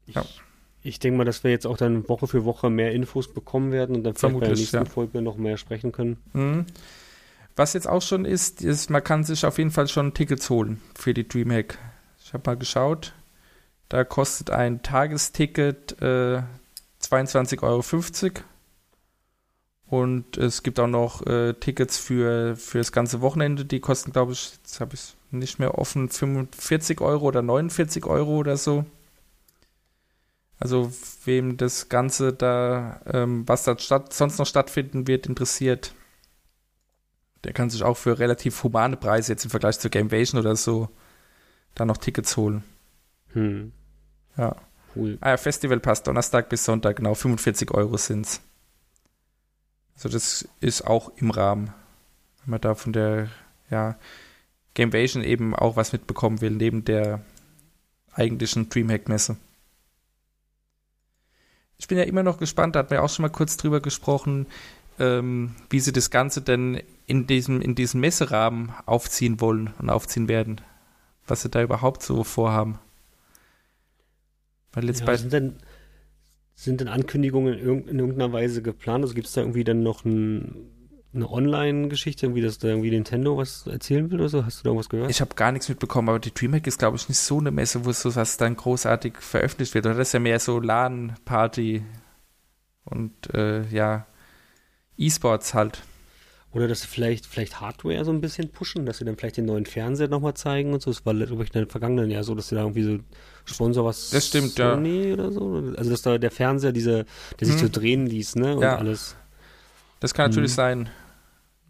ja. ich, ich denke mal, dass wir jetzt auch dann Woche für Woche mehr Infos bekommen werden und dann vielleicht bei der nächsten ja. Folge noch mehr sprechen können. Mhm. Was jetzt auch schon ist, ist, man kann sich auf jeden Fall schon Tickets holen für die Dreamhack. Ich habe mal geschaut. Da kostet ein Tagesticket äh, 22,50 Euro. Und es gibt auch noch äh, Tickets für, für das ganze Wochenende, die kosten, glaube ich, jetzt habe ich es nicht mehr offen, 45 Euro oder 49 Euro oder so. Also wem das Ganze da, ähm, was da statt, sonst noch stattfinden wird, interessiert, der kann sich auch für relativ humane Preise jetzt im Vergleich zur Gamevasion oder so da noch Tickets holen. Hm. Ja. Cool. Ah ja, Festival passt Donnerstag bis Sonntag, genau, 45 Euro sind's. Also das ist auch im Rahmen, wenn man da von der ja, Gamevasion eben auch was mitbekommen will, neben der eigentlichen Dreamhack-Messe. Ich bin ja immer noch gespannt, da hatten wir auch schon mal kurz drüber gesprochen, ähm, wie sie das Ganze denn in diesem, in diesem Messerahmen aufziehen wollen und aufziehen werden. Was sie da überhaupt so vorhaben. Weil jetzt ja, bei sind denn, sind denn Ankündigungen in, in irgendeiner Weise geplant? Also gibt es da irgendwie dann noch ein, eine Online-Geschichte, irgendwie, dass da irgendwie Nintendo was erzählen will oder so? Hast du da irgendwas gehört? Ich habe gar nichts mitbekommen, aber die DreamHack ist, glaube ich, nicht so eine Messe, wo so dann großartig veröffentlicht wird. Oder das ist ja mehr so LAN-Party und äh, ja, E-Sports halt. Oder dass sie vielleicht, vielleicht Hardware so ein bisschen pushen, dass sie dann vielleicht den neuen Fernseher nochmal zeigen und so. Das war, glaube ich, in den vergangenen Jahr so, dass sie da irgendwie so Sponsor was das stimmt, Sony ja. oder so. Also dass da der Fernseher, diese, der sich hm. so drehen ließ, ne? Und ja. alles. Das kann natürlich hm. sein.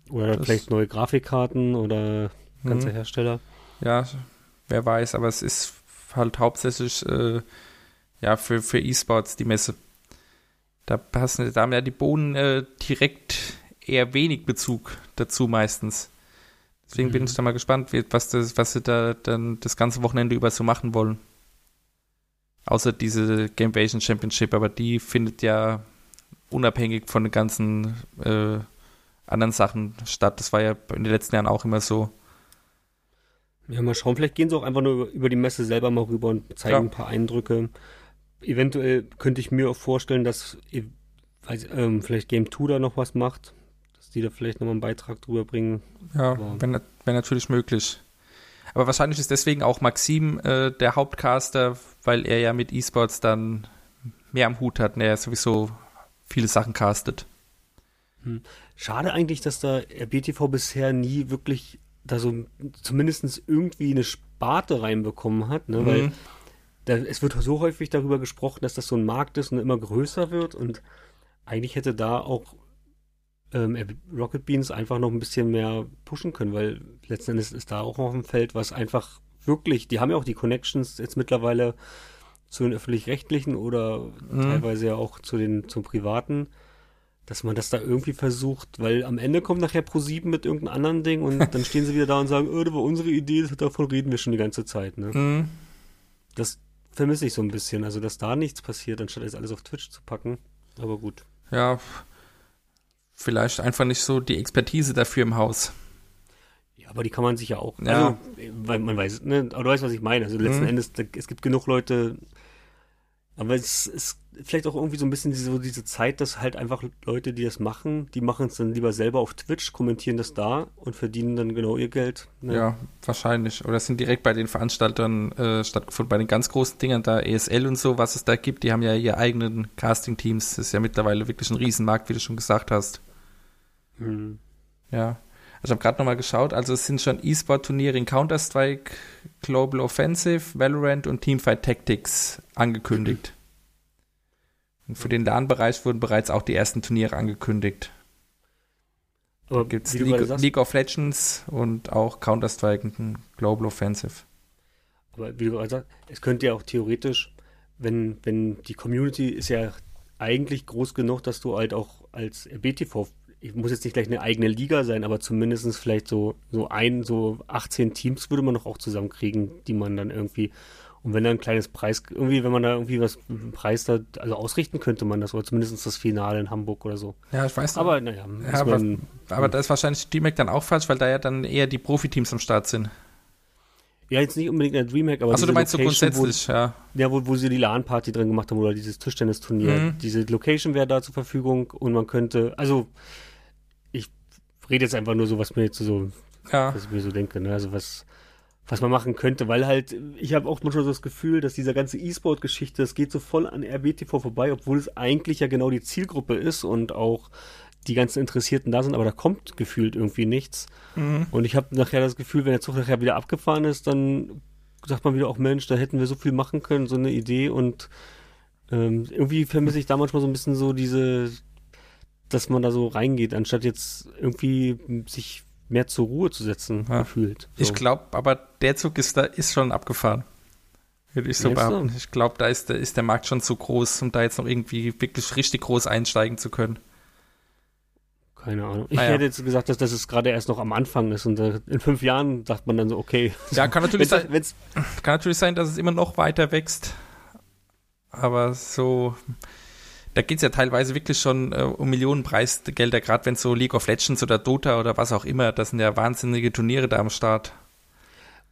Oder das vielleicht neue Grafikkarten oder ganze hm. Hersteller. Ja, wer weiß, aber es ist halt hauptsächlich äh, ja für, für E-Sports die Messe. Da passen, da haben ja die Bohnen äh, direkt eher wenig Bezug dazu meistens. Deswegen mhm. bin ich da mal gespannt, was, das, was sie da dann das ganze Wochenende über so machen wollen. Außer diese Gamevasion Championship, aber die findet ja unabhängig von den ganzen äh, anderen Sachen statt. Das war ja in den letzten Jahren auch immer so. Ja, mal schauen, vielleicht gehen sie auch einfach nur über die Messe selber mal rüber und zeigen ja. ein paar Eindrücke. Eventuell könnte ich mir auch vorstellen, dass ähm, vielleicht Game 2 da noch was macht die da vielleicht nochmal einen Beitrag drüber bringen. Ja, wäre wär natürlich möglich. Aber wahrscheinlich ist deswegen auch Maxim äh, der Hauptcaster, weil er ja mit E-Sports dann mehr am Hut hat und er sowieso viele Sachen castet. Hm. Schade eigentlich, dass da BTV bisher nie wirklich da so zumindest irgendwie eine Sparte reinbekommen hat, ne? Mhm. weil da, es wird so häufig darüber gesprochen, dass das so ein Markt ist und immer größer wird und eigentlich hätte da auch ähm, Rocket Beans einfach noch ein bisschen mehr pushen können, weil letzten Endes ist da auch auf dem Feld, was einfach wirklich, die haben ja auch die Connections jetzt mittlerweile zu den öffentlich-rechtlichen oder mhm. teilweise ja auch zu den zum privaten, dass man das da irgendwie versucht, weil am Ende kommt nachher Pro7 mit irgendeinem anderen Ding und dann stehen sie wieder da und sagen, oh, das war unsere Idee, davon reden wir schon die ganze Zeit. Ne? Mhm. Das vermisse ich so ein bisschen, also dass da nichts passiert, anstatt jetzt alles auf Twitch zu packen. Aber gut. Ja, vielleicht einfach nicht so die Expertise dafür im Haus. Ja, aber die kann man sich ja auch. Ja. Also, weil man weiß, ne, aber du weißt, was ich meine. Also letzten mhm. Endes, es gibt genug Leute, Aber es ist vielleicht auch irgendwie so ein bisschen diese, diese Zeit, dass halt einfach Leute, die das machen, die machen es dann lieber selber auf Twitch, kommentieren das da und verdienen dann genau ihr Geld. Ne? Ja, wahrscheinlich. Oder sind direkt bei den Veranstaltern äh, stattgefunden, bei den ganz großen Dingern, da ESL und so, was es da gibt, die haben ja ihre eigenen Casting-Teams. Das ist ja mittlerweile wirklich ein Riesenmarkt, wie du schon gesagt hast. Mhm. Ja. Ich habe gerade nochmal geschaut, also es sind schon E-Sport-Turniere in Counter-Strike, Global Offensive, Valorant und Teamfight Tactics angekündigt. Und für den LAN-Bereich wurden bereits auch die ersten Turniere angekündigt. Aber gibt es League, League, of Legends und auch Counter-Strike und Global Offensive. Aber wie du gerade sagst, es könnte ja auch theoretisch, wenn, wenn die Community ist ja eigentlich groß genug, dass du halt auch als BTV ich muss jetzt nicht gleich eine eigene Liga sein, aber zumindest vielleicht so, so ein, so 18 Teams würde man doch auch zusammenkriegen, die man dann irgendwie, und wenn da ein kleines Preis, irgendwie, wenn man da irgendwie was, einen Preis da, also ausrichten könnte man das, oder zumindest das Finale in Hamburg oder so. Ja, ich weiß nicht. Aber naja, ja, aber, man, aber da ist wahrscheinlich DMAC dann auch falsch, weil da ja dann eher die Profiteams am Start sind. Ja, jetzt nicht unbedingt in der DreamHack, aber. Achso, du meinst Location, so grundsätzlich, wo, ja. Ja, wo, wo sie die LAN-Party drin gemacht haben oder dieses Tischtennisturnier. Mhm. Diese Location wäre da zur Verfügung und man könnte, also rede jetzt einfach nur so, was mir jetzt so, ja. was ich mir so denke, ne? Also was, was man machen könnte, weil halt, ich habe auch manchmal so das Gefühl, dass diese ganze E-Sport-Geschichte, das geht so voll an RBTV vorbei, obwohl es eigentlich ja genau die Zielgruppe ist und auch die ganzen Interessierten da sind, aber da kommt gefühlt irgendwie nichts. Mhm. Und ich habe nachher das Gefühl, wenn der Zug nachher wieder abgefahren ist, dann sagt man wieder auch, Mensch, da hätten wir so viel machen können, so eine Idee und ähm, irgendwie vermisse ich da manchmal so ein bisschen so diese, dass man da so reingeht, anstatt jetzt irgendwie sich mehr zur Ruhe zu setzen, ja. gefühlt. So. Ich glaube, aber der Zug ist da ist schon abgefahren. Würde ich so behaupten. Ich glaube, da ist, da ist der Markt schon zu groß, um da jetzt noch irgendwie wirklich richtig groß einsteigen zu können. Keine Ahnung. Ich ah, hätte jetzt gesagt, dass das es gerade erst noch am Anfang ist und äh, in fünf Jahren sagt man dann so, okay. Ja, kann natürlich, sein, kann natürlich sein, dass es immer noch weiter wächst. Aber so, da geht es ja teilweise wirklich schon äh, um Millionen Preisgelder, gerade wenn es so League of Legends oder Dota oder was auch immer, das sind ja wahnsinnige Turniere da am Start.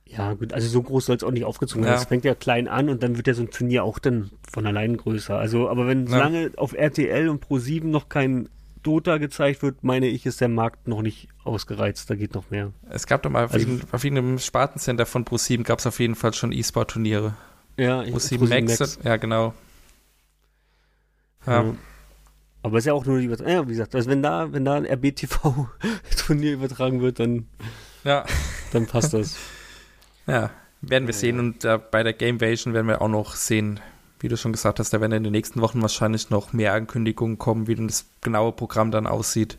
Ja, gut, also so groß soll es auch nicht aufgezogen werden. Es fängt ja klein an und dann wird ja so ein Turnier auch dann von allein größer. Also, aber wenn ja. lange auf RTL und Pro7 noch kein Dota gezeigt wird, meine ich, ist der Markt noch nicht ausgereizt, da geht noch mehr. Es gab doch mal also, auf irgendeinem Spartencenter von Pro7 gab es auf jeden Fall schon E-Sport-Turniere. Ja, Pro7 Pro Max, Max, ja genau. Ja. Mhm. Aber es ist ja auch nur die Ja, wie gesagt, also wenn da, wenn da ein RBTV-Turnier übertragen wird, dann, ja. dann passt das. ja, werden wir sehen. Und äh, bei der Gamevasion werden wir auch noch sehen, wie du schon gesagt hast, da werden in den nächsten Wochen wahrscheinlich noch mehr Ankündigungen kommen, wie denn das genaue Programm dann aussieht.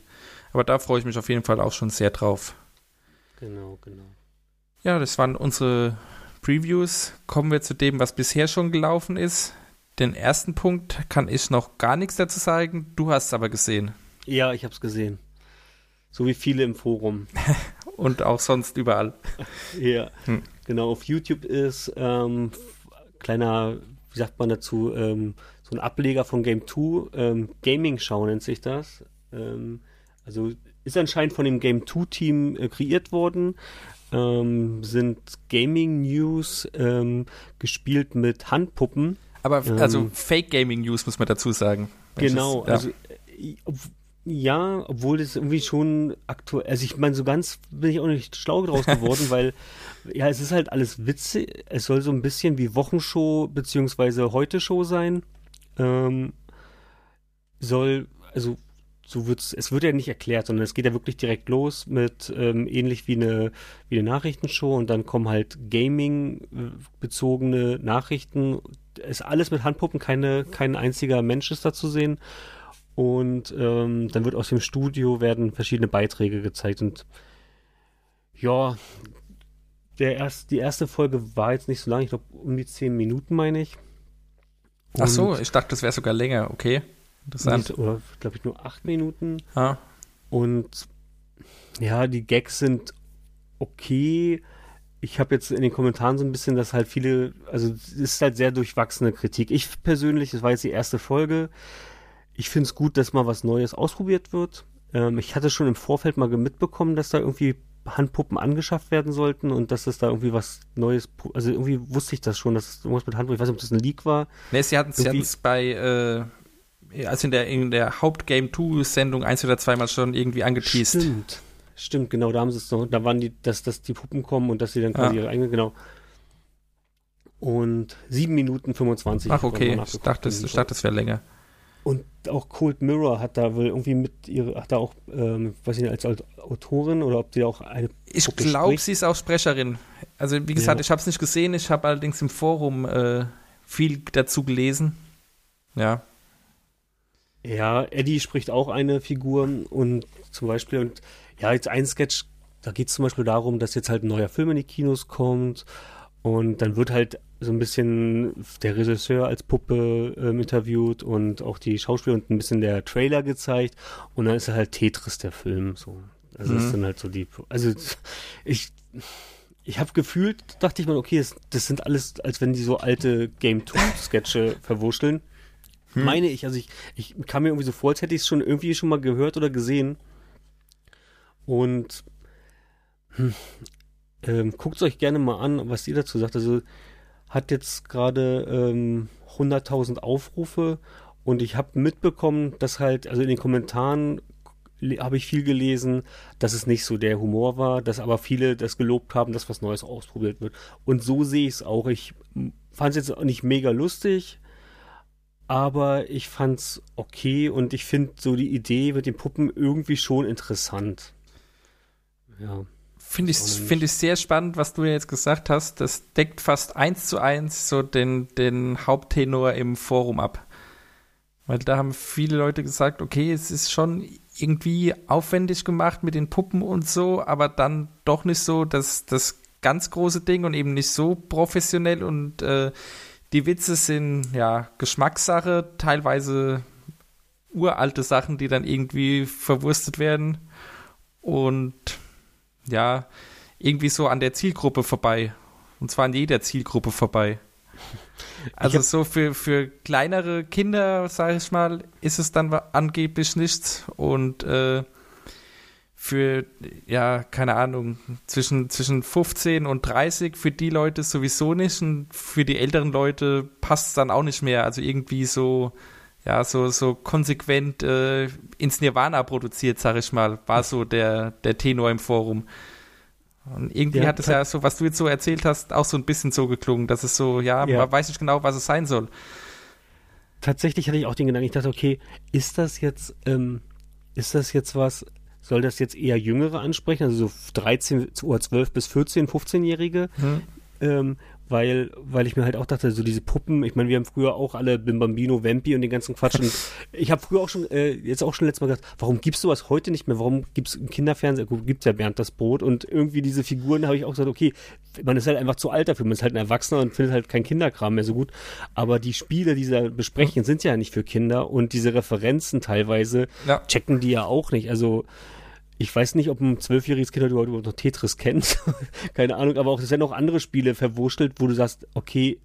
Aber da freue ich mich auf jeden Fall auch schon sehr drauf. Genau, genau. Ja, das waren unsere Previews. Kommen wir zu dem, was bisher schon gelaufen ist. Den ersten Punkt kann ich noch gar nichts dazu sagen. Du hast es aber gesehen. Ja, ich habe es gesehen. So wie viele im Forum. Und auch sonst überall. ja, hm. genau. Auf YouTube ist ähm, kleiner, wie sagt man dazu, ähm, so ein Ableger von Game 2. Ähm, Gaming Show nennt sich das. Ähm, also ist anscheinend von dem Game 2 Team äh, kreiert worden. Ähm, sind Gaming News ähm, gespielt mit Handpuppen aber ähm, also Fake Gaming News muss man dazu sagen. Genau, das, ja. also äh, ja, obwohl das irgendwie schon aktuell, also ich meine, so ganz bin ich auch nicht schlau draus geworden, weil ja, es ist halt alles witzig. Es soll so ein bisschen wie Wochenshow beziehungsweise Heute-Show sein. Ähm, soll, also so wird's, es wird ja nicht erklärt, sondern es geht ja wirklich direkt los mit ähm, ähnlich wie eine, wie eine Nachrichtenshow und dann kommen halt Gaming-bezogene Nachrichten. Ist alles mit Handpuppen, keine, kein einziger Mensch ist da zu sehen. Und ähm, dann wird aus dem Studio werden verschiedene Beiträge gezeigt und ja, der erst, die erste Folge war jetzt nicht so lang, ich glaube um die zehn Minuten, meine ich. Und Ach so, ich dachte, das wäre sogar länger, okay. Interessant. Nicht, oder glaube ich nur acht Minuten. Ah. Und ja, die Gags sind okay. Ich habe jetzt in den Kommentaren so ein bisschen, dass halt viele, also es ist halt sehr durchwachsene Kritik. Ich persönlich, das war jetzt die erste Folge. Ich finde es gut, dass mal was Neues ausprobiert wird. Ähm, ich hatte schon im Vorfeld mal mitbekommen, dass da irgendwie Handpuppen angeschafft werden sollten und dass es da irgendwie was Neues, also irgendwie wusste ich das schon, dass es irgendwas mit Handpuppen, ich weiß nicht, ob das ein Leak war. Nee, sie hatten es bei, äh, also in der, in der Haupt-Game 2-Sendung eins oder zweimal schon irgendwie angeteased. Stimmt. Stimmt, genau, da haben sie es so, da waren die, dass, dass die Puppen kommen und dass sie dann quasi Ja. ihre eigene, genau. Und 7 Minuten 25. Ach, okay. Ich dachte, ich dachte, das wäre länger. Und auch Cold Mirror hat da wohl irgendwie mit ihre, hat da auch, ähm, weiß ich nicht, als, Autorin oder ob die auch eine Ich glaube, sie ist auch Sprecherin. Also, wie gesagt, Ja. ich habe es nicht gesehen. Ich habe allerdings im Forum äh, viel dazu gelesen. Ja. Ja, Eddie spricht auch eine Figur und zum Beispiel, und ja, jetzt ein Sketch, da geht es zum Beispiel darum, dass jetzt halt ein neuer Film in die Kinos kommt und dann wird halt so ein bisschen der Regisseur als Puppe ähm, interviewt und auch die Schauspieler und ein bisschen der Trailer gezeigt und dann ist halt Tetris der Film so. Also das Mhm. ist dann halt so die, also ich, ich habe gefühlt, dachte ich mal, okay, das, das sind alles, als wenn die so alte Game 2 Sketche verwurschteln. Meine ich, also ich, ich kam mir irgendwie so vor, als hätte ich es schon irgendwie schon mal gehört oder gesehen. Und hm, ähm, guckt euch gerne mal an, was ihr dazu sagt. Also hat jetzt gerade ähm, 100.000 Aufrufe und ich habe mitbekommen, dass halt, also in den Kommentaren habe ich viel gelesen, dass es nicht so der Humor war, dass aber viele das gelobt haben, dass was Neues ausprobiert wird. Und so sehe ich es auch. Ich fand es jetzt auch nicht mega lustig, aber ich fand's okay und ich finde so die Idee mit den Puppen irgendwie schon interessant. Ja. Finde ich, finde ich sehr spannend, was du jetzt gesagt hast. Das deckt fast eins zu eins so den, den Haupttenor im Forum ab. Weil da haben viele Leute gesagt, okay, es ist schon irgendwie aufwendig gemacht mit den Puppen und so, aber dann doch nicht so das, das ganz große Ding und eben nicht so professionell und äh, die Witze sind ja Geschmackssache, teilweise uralte Sachen, die dann irgendwie verwurstet werden und ja, irgendwie so an der Zielgruppe vorbei. Und zwar an jeder Zielgruppe vorbei. Also so für, für kleinere Kinder, sage ich mal, ist es dann angeblich nichts. Und äh, für, ja, keine Ahnung, zwischen, zwischen 15 und 30 für die Leute sowieso nicht. Und für die älteren Leute passt es dann auch nicht mehr. Also irgendwie so, ja, so, so konsequent äh, ins Nirvana produziert, sag ich mal, war so der, der Tenor im Forum. Und irgendwie Ja, hat es ja so, was du jetzt so erzählt hast, auch so ein bisschen so geklungen, dass es so, ja, Ja. man weiß nicht genau, was es sein soll. Tatsächlich hatte ich auch den Gedanken, ich dachte, okay, ist das jetzt, ähm, ist das jetzt was, soll das jetzt eher Jüngere ansprechen, also so 13 oder 12 bis 14, 15-Jährige? Hm. Ähm, weil, weil ich mir halt auch dachte, so diese Puppen, ich meine, wir haben früher auch alle Bim Bambino, Vampi und den ganzen Quatsch. Und ich habe früher auch schon, äh, jetzt auch schon letztes Mal gedacht, warum gibt's sowas heute nicht mehr? Warum gibt's im Kinderfernsehen, gut, gibt's ja Bernd das Brot und irgendwie diese Figuren habe ich auch gesagt, okay, man ist halt einfach zu alt dafür, man ist halt ein Erwachsener und findet halt kein Kinderkram mehr so gut. Aber die Spiele, die sie da besprechen, sind ja nicht für Kinder und diese Referenzen teilweise Ja. checken die ja auch nicht. Also ich weiß nicht, ob ein zwölfjähriges Kind heute überhaupt noch Tetris kennt. Keine Ahnung, aber auch es werden auch andere Spiele verwurschtelt, wo du sagst, okay,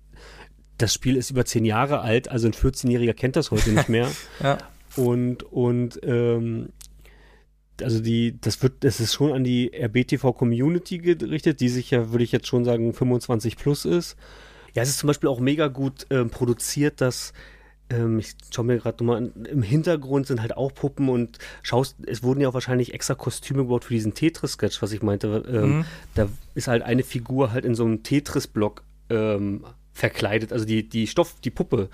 das Spiel ist über zehn Jahre alt, also ein 14-Jähriger kennt das heute nicht mehr. Ja. Und, und ähm, also die, das wird, das ist schon an die RBTV-Community gerichtet, die sich ja, würde ich jetzt schon sagen, 25 plus ist. Ja, es ist zum Beispiel auch mega gut ähm, produziert, dass ähm, ich schaue mir gerade nochmal an, im Hintergrund sind halt auch Puppen und schaust, es wurden ja auch wahrscheinlich extra Kostüme gebaut für diesen Tetris-Sketch, was ich meinte. Ähm, Mhm. Da ist halt eine Figur halt in so einem Tetris-Block ähm, verkleidet, also die, die Stoff, die Puppe.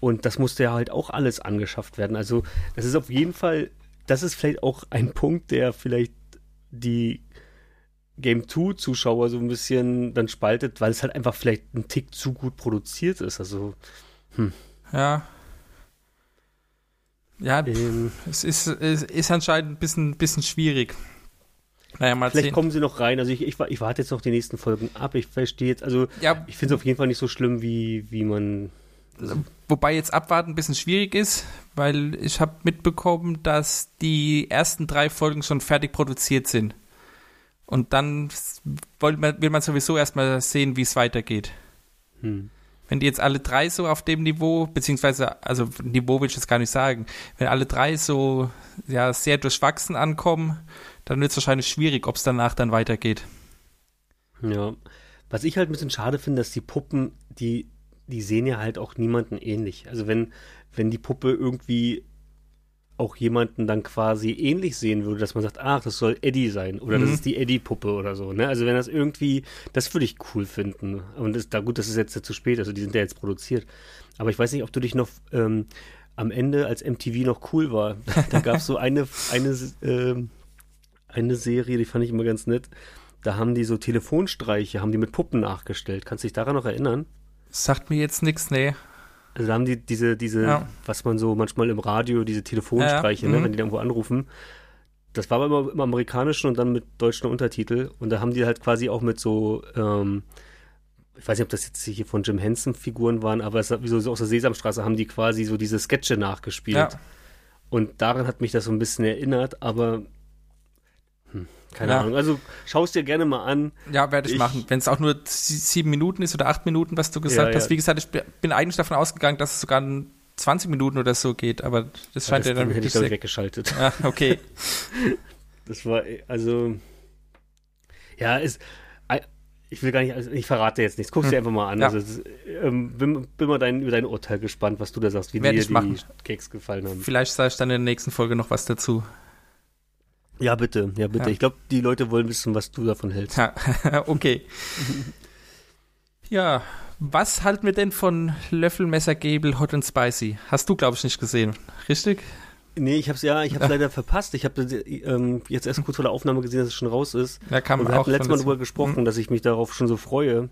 Und das musste ja halt auch alles angeschafft werden. Also, das ist auf jeden Fall, das ist vielleicht auch ein Punkt, der vielleicht die Game 2 Zuschauer so ein bisschen dann spaltet, weil es halt einfach vielleicht ein Tick zu gut produziert ist. Also, Ja. Ja, ähm, es ist, es ist anscheinend ein bisschen, bisschen schwierig. Naja, mal vielleicht sehen. kommen sie noch rein. Also, ich, ich, ich warte jetzt noch die nächsten Folgen ab. Ich verstehe jetzt, also, Ja, ich finde es auf jeden Fall nicht so schlimm, wie, wie man. wobei jetzt abwarten ein bisschen schwierig ist, weil ich habe mitbekommen, dass die ersten drei Folgen schon fertig produziert sind. Und dann will man, will man sowieso erstmal sehen, wie es weitergeht. Hm. Wenn die jetzt alle drei so auf dem Niveau, beziehungsweise, also Niveau will ich jetzt gar nicht sagen, wenn alle drei so ja, sehr durchwachsen ankommen, dann wird es wahrscheinlich schwierig, ob es danach dann weitergeht. Ja. Was ich halt ein bisschen schade finde, dass die Puppen, die, die sehen ja halt auch niemanden ähnlich. Also wenn, wenn die Puppe irgendwie auch jemanden dann quasi ähnlich sehen würde, dass man sagt, ach, das soll Eddie sein oder Mhm. das ist die Eddie-Puppe oder so. Ne? Also wenn das irgendwie, das würde ich cool finden. Und das, da gut, das ist jetzt zu spät, also die sind ja jetzt produziert. Aber ich weiß nicht, ob du dich noch ähm, am Ende, als MTV noch cool war, da gab es so eine, eine, ähm, eine Serie, die fand ich immer ganz nett. Da haben die so Telefonstreiche, haben die mit Puppen nachgestellt. Kannst du dich daran noch erinnern? Sagt mir jetzt nichts, nee. Also da haben die diese, diese, Ja. was man so manchmal im Radio, diese Telefonstreiche, Ja, ne, mhm. wenn die da irgendwo anrufen. Das war aber immer im Amerikanischen und dann mit deutschen Untertitel. Und da haben die halt quasi auch mit so, ähm, ich weiß nicht, ob das jetzt hier von Jim Henson Figuren waren, aber es, wie so aus der Sesamstraße haben die quasi so diese Sketche nachgespielt. Ja. Und daran hat mich das so ein bisschen erinnert, aber hm, keine Ja. Ahnung. Also schau es dir gerne mal an. Ja, werde ich, Ich- machen. Wenn es auch nur sie- sieben Minuten ist oder acht Minuten, was du gesagt Ja, hast. ja. Wie gesagt, ich bi- bin eigentlich davon ausgegangen, dass es sogar in 20 Minuten oder so geht, aber das scheint das ja dann hätte wirklich ich, sehr... weggeschaltet. Ah, okay. Das war, also, ja, ist, ich will gar nicht, also ich verrate jetzt nichts. Guck's dir einfach mal an. Hm. Ja. Also, ist, ähm, bin, bin mal dein, über dein Urteil gespannt, was du da sagst, wie Werd dir ich die machen. Gags gefallen haben. Vielleicht sage ich dann in der nächsten Folge noch was dazu. Ja, bitte, ja, bitte. Ja. Ich glaube, die Leute wollen wissen, was du davon hältst. Ja, okay. Ja, was halten wir denn von Löffelmesser Gable Hot and Spicy? Hast du, glaube ich, nicht gesehen, richtig? Nee, ich hab's ja, ich hab's leider verpasst. Ich habe ähm, jetzt erst kurz vor der Aufnahme gesehen, dass es schon raus ist. Da kam Und wir auch hatten letztes Mal darüber gesprochen, dass ich mich darauf schon so freue.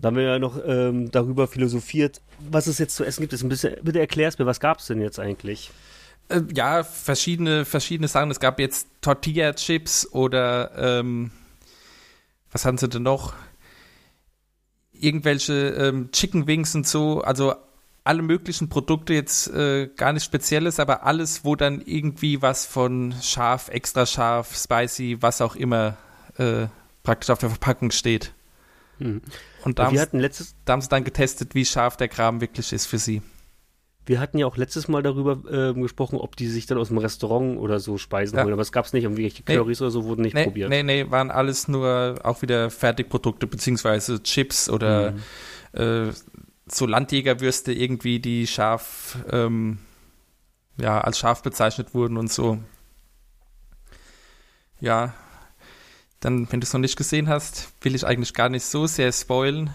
Da haben wir ja noch ähm, darüber philosophiert, was es jetzt zu essen gibt. Ist ein bisschen, bitte erklär's mir, was gab's denn jetzt eigentlich? Äh, ja, verschiedene, verschiedene Sachen. Es gab jetzt Tortilla-Chips oder ähm, was hatten sie denn noch? Irgendwelche ähm, Chicken Wings und so. Also alle möglichen Produkte jetzt äh, gar nichts Spezielles, aber alles, wo dann irgendwie was von scharf, extra scharf, spicy, was auch immer äh, praktisch auf der Verpackung steht. Hm. Und da haben, wir sie- hatten letztes, da haben sie dann getestet, wie scharf der Kram wirklich ist für sie. Wir hatten ja auch letztes Mal darüber ähm, gesprochen, ob die sich dann aus dem Restaurant oder so Speisen Ja. holen. Aber es gab es nicht. Irgendwelche Nee. Currys oder so wurden nicht nee, probiert. Nee, nee, waren alles nur auch wieder Fertigprodukte, beziehungsweise Chips oder Mhm. äh, so Landjägerwürste irgendwie, die scharf, ähm, ja, als scharf bezeichnet wurden und so. Ja, dann, wenn du es noch nicht gesehen hast, will ich eigentlich gar nicht so sehr spoilen.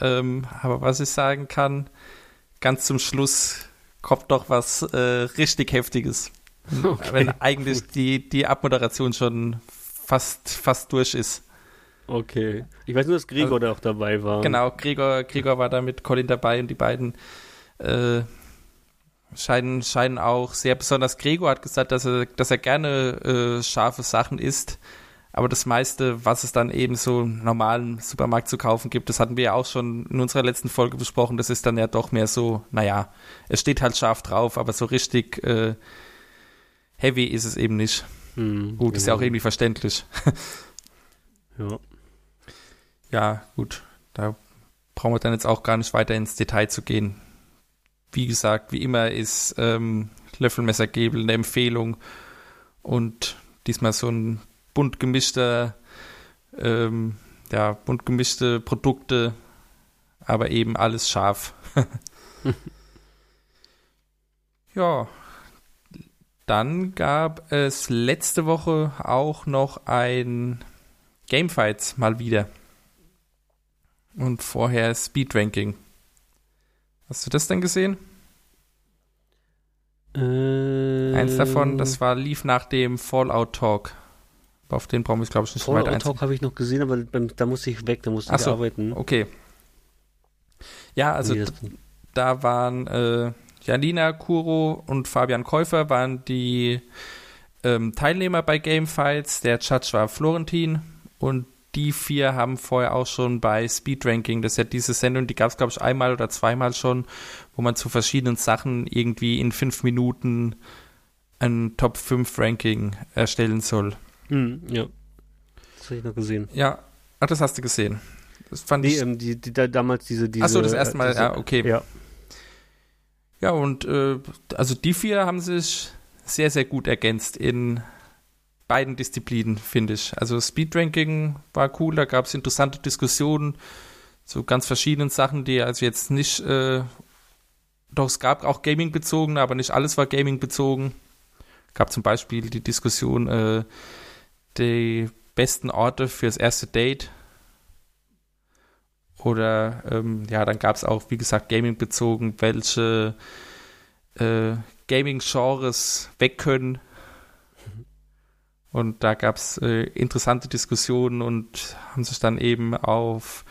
Ähm, aber was ich sagen kann, ganz zum Schluss kommt doch was äh, richtig Heftiges. Okay. Wenn eigentlich die, die Abmoderation schon fast, fast durch ist. Okay. Ich weiß nur, dass Gregor da auch dabei war. Genau, Gregor, Gregor war da mit Colin dabei und die beiden äh, scheinen, scheinen auch sehr besonders. Gregor hat gesagt, dass er, dass er gerne äh, scharfe Sachen isst, aber das meiste, was es dann eben so im normalen Supermarkt zu kaufen gibt, das hatten wir ja auch schon in unserer letzten Folge besprochen, das ist dann ja doch mehr so, naja, es steht halt scharf drauf, aber so richtig äh, heavy ist es eben nicht. Hm, Gut, ist ja auch genau. irgendwie verständlich. Ja. Ja, gut. Da brauchen wir dann jetzt auch gar nicht weiter ins Detail zu gehen. Wie gesagt, wie immer ist ähm, Löffelmessergebel eine Empfehlung und diesmal so ein bunt gemischter, ähm, ja, bunt gemischte Produkte, aber eben alles scharf. ja. Dann gab es letzte Woche auch noch ein Gamefights mal wieder. Und vorher Speed Ranking. Hast du das denn gesehen? Äh, Eins davon, das war, lief nach dem Fallout Talk. Auf den brauchen wir es, glaube ich, nicht weiter Fallout einzugehen. Talk habe ich noch gesehen, aber beim, da musste ich weg, da musste Ach ich so. arbeiten. Okay. Ja, also Nee, da waren äh, Janina Kuro und Fabian Käufer waren die ähm, Teilnehmer bei Gamefights. Der Judge war Florentin und die vier haben vorher auch schon bei Speed Ranking, das ist ja diese Sendung, die gab es glaube ich einmal oder zweimal schon, wo man zu verschiedenen Sachen irgendwie in fünf Minuten ein Top 5 Ranking erstellen soll. Hm, ja. Das habe ich noch gesehen. Ja, ach, das hast du gesehen. Das fand Nee, ich. ähm, die, die, da, damals diese, diese. Ach so, das erste Mal, diese, ja, okay. Ja. Ja, und äh, also die vier haben sich sehr, sehr gut ergänzt in beiden Disziplinen, finde ich. Also Speedranking war cool, da gab es interessante Diskussionen zu ganz verschiedenen Sachen, die also jetzt nicht, äh, doch es gab auch Gaming-bezogen, aber nicht alles war Gaming-bezogen. Gab zum Beispiel die Diskussion, äh, die besten Orte fürs erste Date. Oder ähm, ja, dann gab es auch, wie gesagt, Gaming-bezogen, welche äh, Gaming-Genres weg können. Und da gab es äh, interessante Diskussionen und haben sich dann eben auf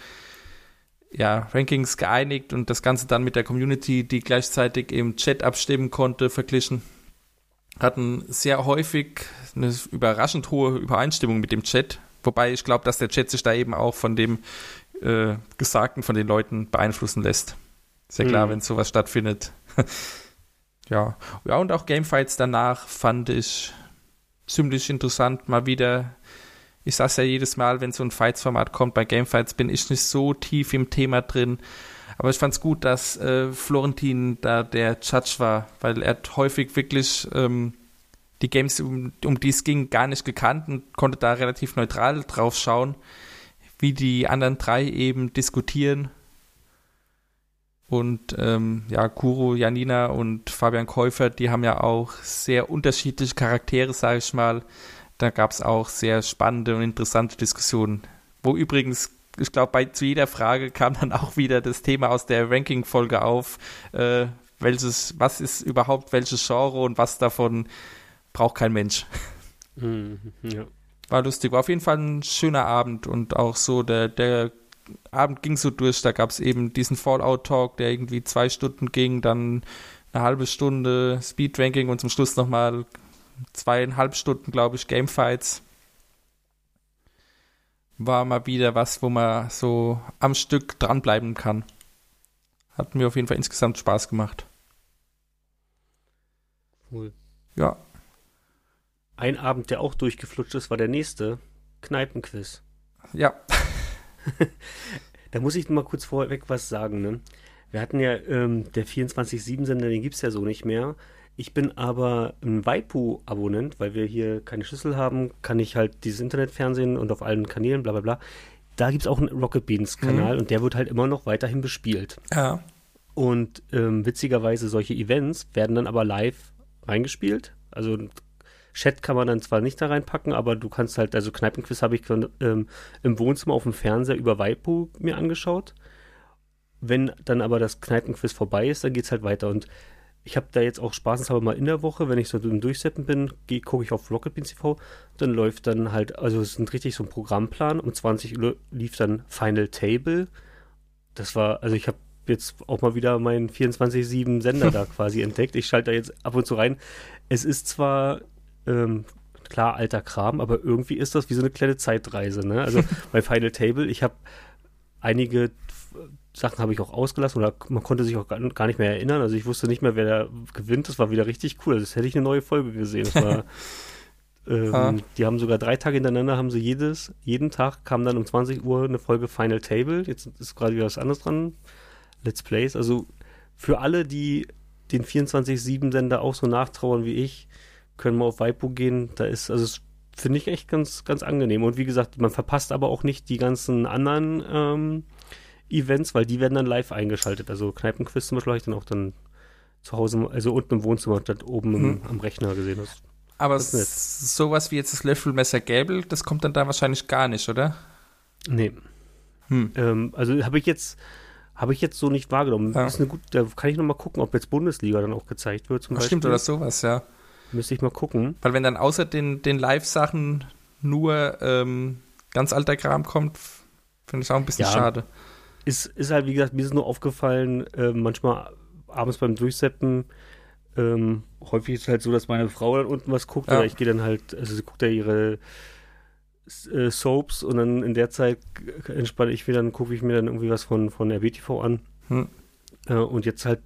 ja, Rankings geeinigt und das Ganze dann mit der Community, die gleichzeitig im Chat abstimmen konnte, verglichen. Hatten sehr häufig eine überraschend hohe Übereinstimmung mit dem Chat. Wobei ich glaube, dass der Chat sich da eben auch von dem äh, Gesagten von den Leuten beeinflussen lässt. Sehr klar, mhm. wenn sowas stattfindet. ja. ja, und auch Gamefights danach fand ich ziemlich interessant. Mal wieder, ich sag's ja jedes Mal, wenn so ein Fights-Format kommt, bei Gamefights bin ich nicht so tief im Thema drin. Aber ich fand's gut, dass äh, Florentin da der Judge war, weil er häufig wirklich ähm, die Games, um, um die es ging, gar nicht gekannt und konnte da relativ neutral drauf schauen, wie die anderen drei eben diskutieren. Und ähm, ja, Kuro, Janina und Fabian Käufer, die haben ja auch sehr unterschiedliche Charaktere, sage ich mal. Da gab es auch sehr spannende und interessante Diskussionen. Wo übrigens, ich glaube, zu jeder Frage kam dann auch wieder das Thema aus der Ranking-Folge auf. Äh, welches, was ist überhaupt welches Genre und was davon braucht kein Mensch. Mhm, ja. War lustig, war auf jeden Fall ein schöner Abend und auch so der, der Abend ging so durch, da gab es eben diesen Fallout-Talk, der irgendwie zwei Stunden ging, dann eine halbe Stunde Speedranking und zum Schluss nochmal zweieinhalb Stunden, glaube ich, Gamefights. War mal wieder was, wo man so am Stück dranbleiben kann. Hat mir auf jeden Fall insgesamt Spaß gemacht. Cool. Ja. Ein Abend, der auch durchgeflutscht ist, war der nächste. Kneipenquiz. Ja. da muss ich mal kurz vorweg was sagen. Ne? Wir hatten ja ähm, der 24-7-Sender, den gibt es ja so nicht mehr. Ich bin aber ein Waipu-Abonnent, weil wir hier keine Schlüssel haben, kann ich halt dieses Internetfernsehen und auf allen Kanälen, bla bla bla. Da gibt es auch einen Rocket Beans-Kanal mhm. und der wird halt immer noch weiterhin bespielt. Ja. Und ähm, witzigerweise, solche Events werden dann aber live reingespielt. Also Chat kann man dann zwar nicht da reinpacken, aber du kannst halt, also Kneipenquiz habe ich ähm, im Wohnzimmer auf dem Fernseher über Waipu mir angeschaut. Wenn dann aber das Kneipenquiz vorbei ist, dann geht es halt weiter. Und ich habe da jetzt auch spaßenshalber mal in der Woche, wenn ich so im Durchsetzen bin, gucke ich auf Rocket Beans TV, dann läuft dann halt, also es ist richtig so ein Programmplan. Um 20 Uhr lief dann Final Table. Das war, also ich habe jetzt auch mal wieder meinen 24-7 Sender da quasi entdeckt. Ich schalte da jetzt ab und zu rein. Es ist zwar ähm, klar, alter Kram, aber irgendwie ist das wie so eine kleine Zeitreise. Ne? Also bei Final Table, ich habe einige Sachen habe ich auch ausgelassen oder man konnte sich auch gar nicht mehr erinnern. Also ich wusste nicht mehr, wer da gewinnt. Das war wieder richtig cool. Also das hätte ich eine neue Folge gesehen. Das war, ähm, die haben sogar drei Tage hintereinander, haben sie jedes, jeden Tag kam dann um 20 Uhr eine Folge Final Table. Jetzt ist gerade wieder was anderes dran. Let's Plays. Also für alle, die den 24-7-Sender auch so nachtrauern wie ich, können wir auf Waipu gehen. Da ist, also finde ich echt ganz, ganz angenehm. Und wie gesagt, man verpasst aber auch nicht die ganzen anderen ähm, Events, weil die werden dann live eingeschaltet. Also Kneipenquiz zum Beispiel habe ich dann auch dann zu Hause, also unten im Wohnzimmer statt oben im, hm. am Rechner gesehen. Das, aber das sowas wie jetzt das Löffelmesser Gäbel, das kommt dann da wahrscheinlich gar nicht, oder? Nee. Hm. Ähm, also habe ich jetzt habe ich jetzt so nicht wahrgenommen. Ja. Ist eine gut, da kann ich noch mal gucken, ob jetzt Bundesliga dann auch gezeigt wird zum Ach, Stimmt, oder sowas, ja. Müsste ich mal gucken. Weil wenn dann außer den, den Live-Sachen nur ähm, ganz alter Kram kommt, finde ich auch ein bisschen ja, schade. Ist, ist halt, wie gesagt, mir ist nur aufgefallen, äh, manchmal abends beim Durchseppen, ähm, häufig ist es halt so, dass meine Frau dann unten was guckt, ja. oder ich gehe dann halt, also sie guckt ja ihre äh, Soaps und dann in der Zeit entspanne ich mir dann, gucke ich mir dann irgendwie was von, von RBTV an. Hm. Äh, und jetzt halt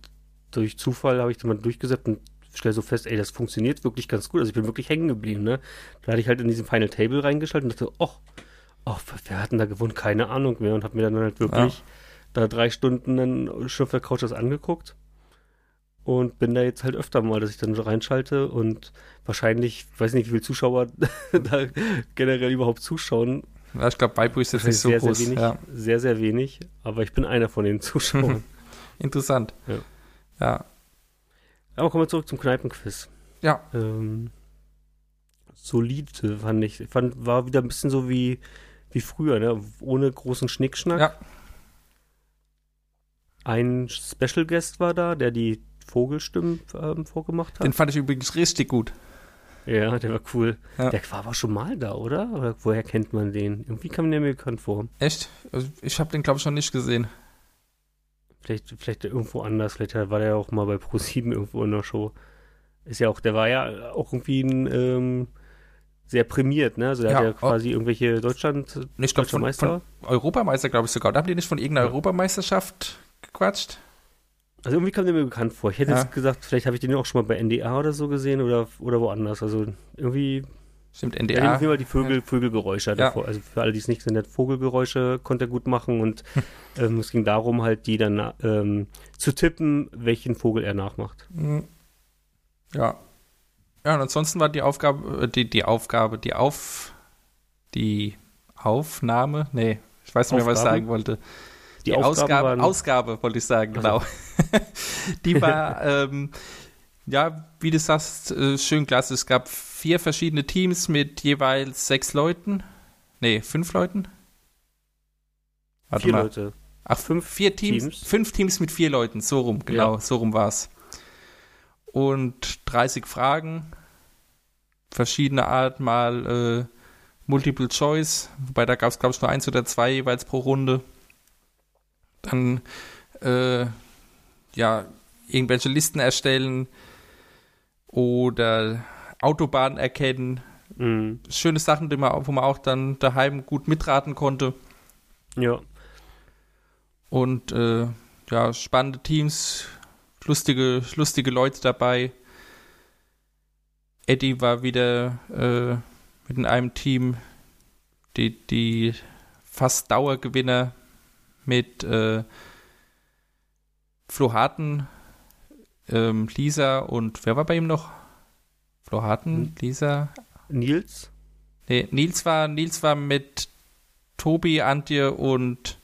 durch Zufall habe ich dann mal durchgesetzt und stelle so fest, ey, das funktioniert wirklich ganz gut. Also ich bin wirklich hängen geblieben, ne? Da hatte ich halt in diesem Final Table reingeschaltet und dachte, oh, oh, wer hat denn da gewonnen? Keine Ahnung mehr. Und habe mir dann halt wirklich ja. da drei Stunden dann schon auf der Couch das angeguckt. und bin da jetzt halt öfter mal, dass ich dann reinschalte und wahrscheinlich, weiß nicht, wie viele Zuschauer da generell überhaupt zuschauen. Ja, ich glaube, Weibo ist jetzt nicht so sehr, groß. Sehr, wenig, ja. sehr, sehr wenig, aber ich bin einer von den Zuschauern. Interessant. Ja. ja. Aber kommen wir zurück zum Kneipenquiz. Ja. Ähm, solide fand ich. ich fand, war wieder ein bisschen so wie, wie früher, ne? ohne großen Schnickschnack. Ja. Ein Special Guest war da, der die Vogelstimmen ähm, vorgemacht hat. Den fand ich übrigens richtig gut. Ja, der war cool. Ja. Der war aber schon mal da, oder? Oder woher kennt man den? Irgendwie kam der mir bekannt vor. Echt? Also ich habe den, glaube ich, noch nicht gesehen. Vielleicht, vielleicht irgendwo anders. Vielleicht war der auch mal bei Pro7 irgendwo in der Show. Ist ja auch, der war ja auch irgendwie ein, ähm, sehr prämiert, ne? Also der Ja, hat ja quasi irgendwelche Deutschland, Ich glaube, Deutscher von, Meister. von Europameister, glaube ich sogar. Da haben die nicht von irgendeiner Ja. Europameisterschaft gequatscht? Also irgendwie kam der mir bekannt vor. Ich hätte Ja. jetzt gesagt, vielleicht habe ich den auch schon mal bei NDR oder so gesehen oder, oder woanders. Also irgendwie, Stimmt, NDR. auf jeden Fall die Vögel, Vögelgeräusche. hat er Ja. vor- Also für alle, die es nicht sind, hat Vogelgeräusche konnte er gut machen und ähm, es ging darum halt, die dann ähm, zu tippen, welchen Vogel er nachmacht. Mhm. Ja. Ja, und ansonsten war die Aufgabe, äh, die, die Aufgabe, die Auf, die Aufnahme, nee, ich weiß nicht mehr, was ich sagen wollte. Die, Die, Ausgabe, Ausgabe wollte ich sagen, genau. die war, ähm, ja, wie du sagst, äh, schön klasse. Es gab vier verschiedene Teams mit jeweils sechs Leuten. Nee, fünf Leuten? Warte vier mal. Leute. Ach, fünf, vier Teams, Teams. Fünf Teams mit vier Leuten, so rum, genau, Ja. so rum war's. Und 30 Fragen, verschiedene Art, mal äh, Multiple Choice, wobei da gab es, glaube ich, nur eins oder zwei jeweils pro Runde. Dann, äh, ja, irgendwelche Listen erstellen oder Autobahnen erkennen. Mhm. Schöne Sachen, die man, wo man auch dann daheim gut mitraten konnte. Ja. Und äh, ja, spannende Teams, lustige, lustige Leute dabei. Eddie war wieder äh, mit in einem Team die, die fast Dauergewinner mit äh, Flo Harten, ähm, Lisa und wer war bei ihm noch? Flo Harten. Lisa. Nils? Nee, Nils war, Nils war mit Tobi, Antje und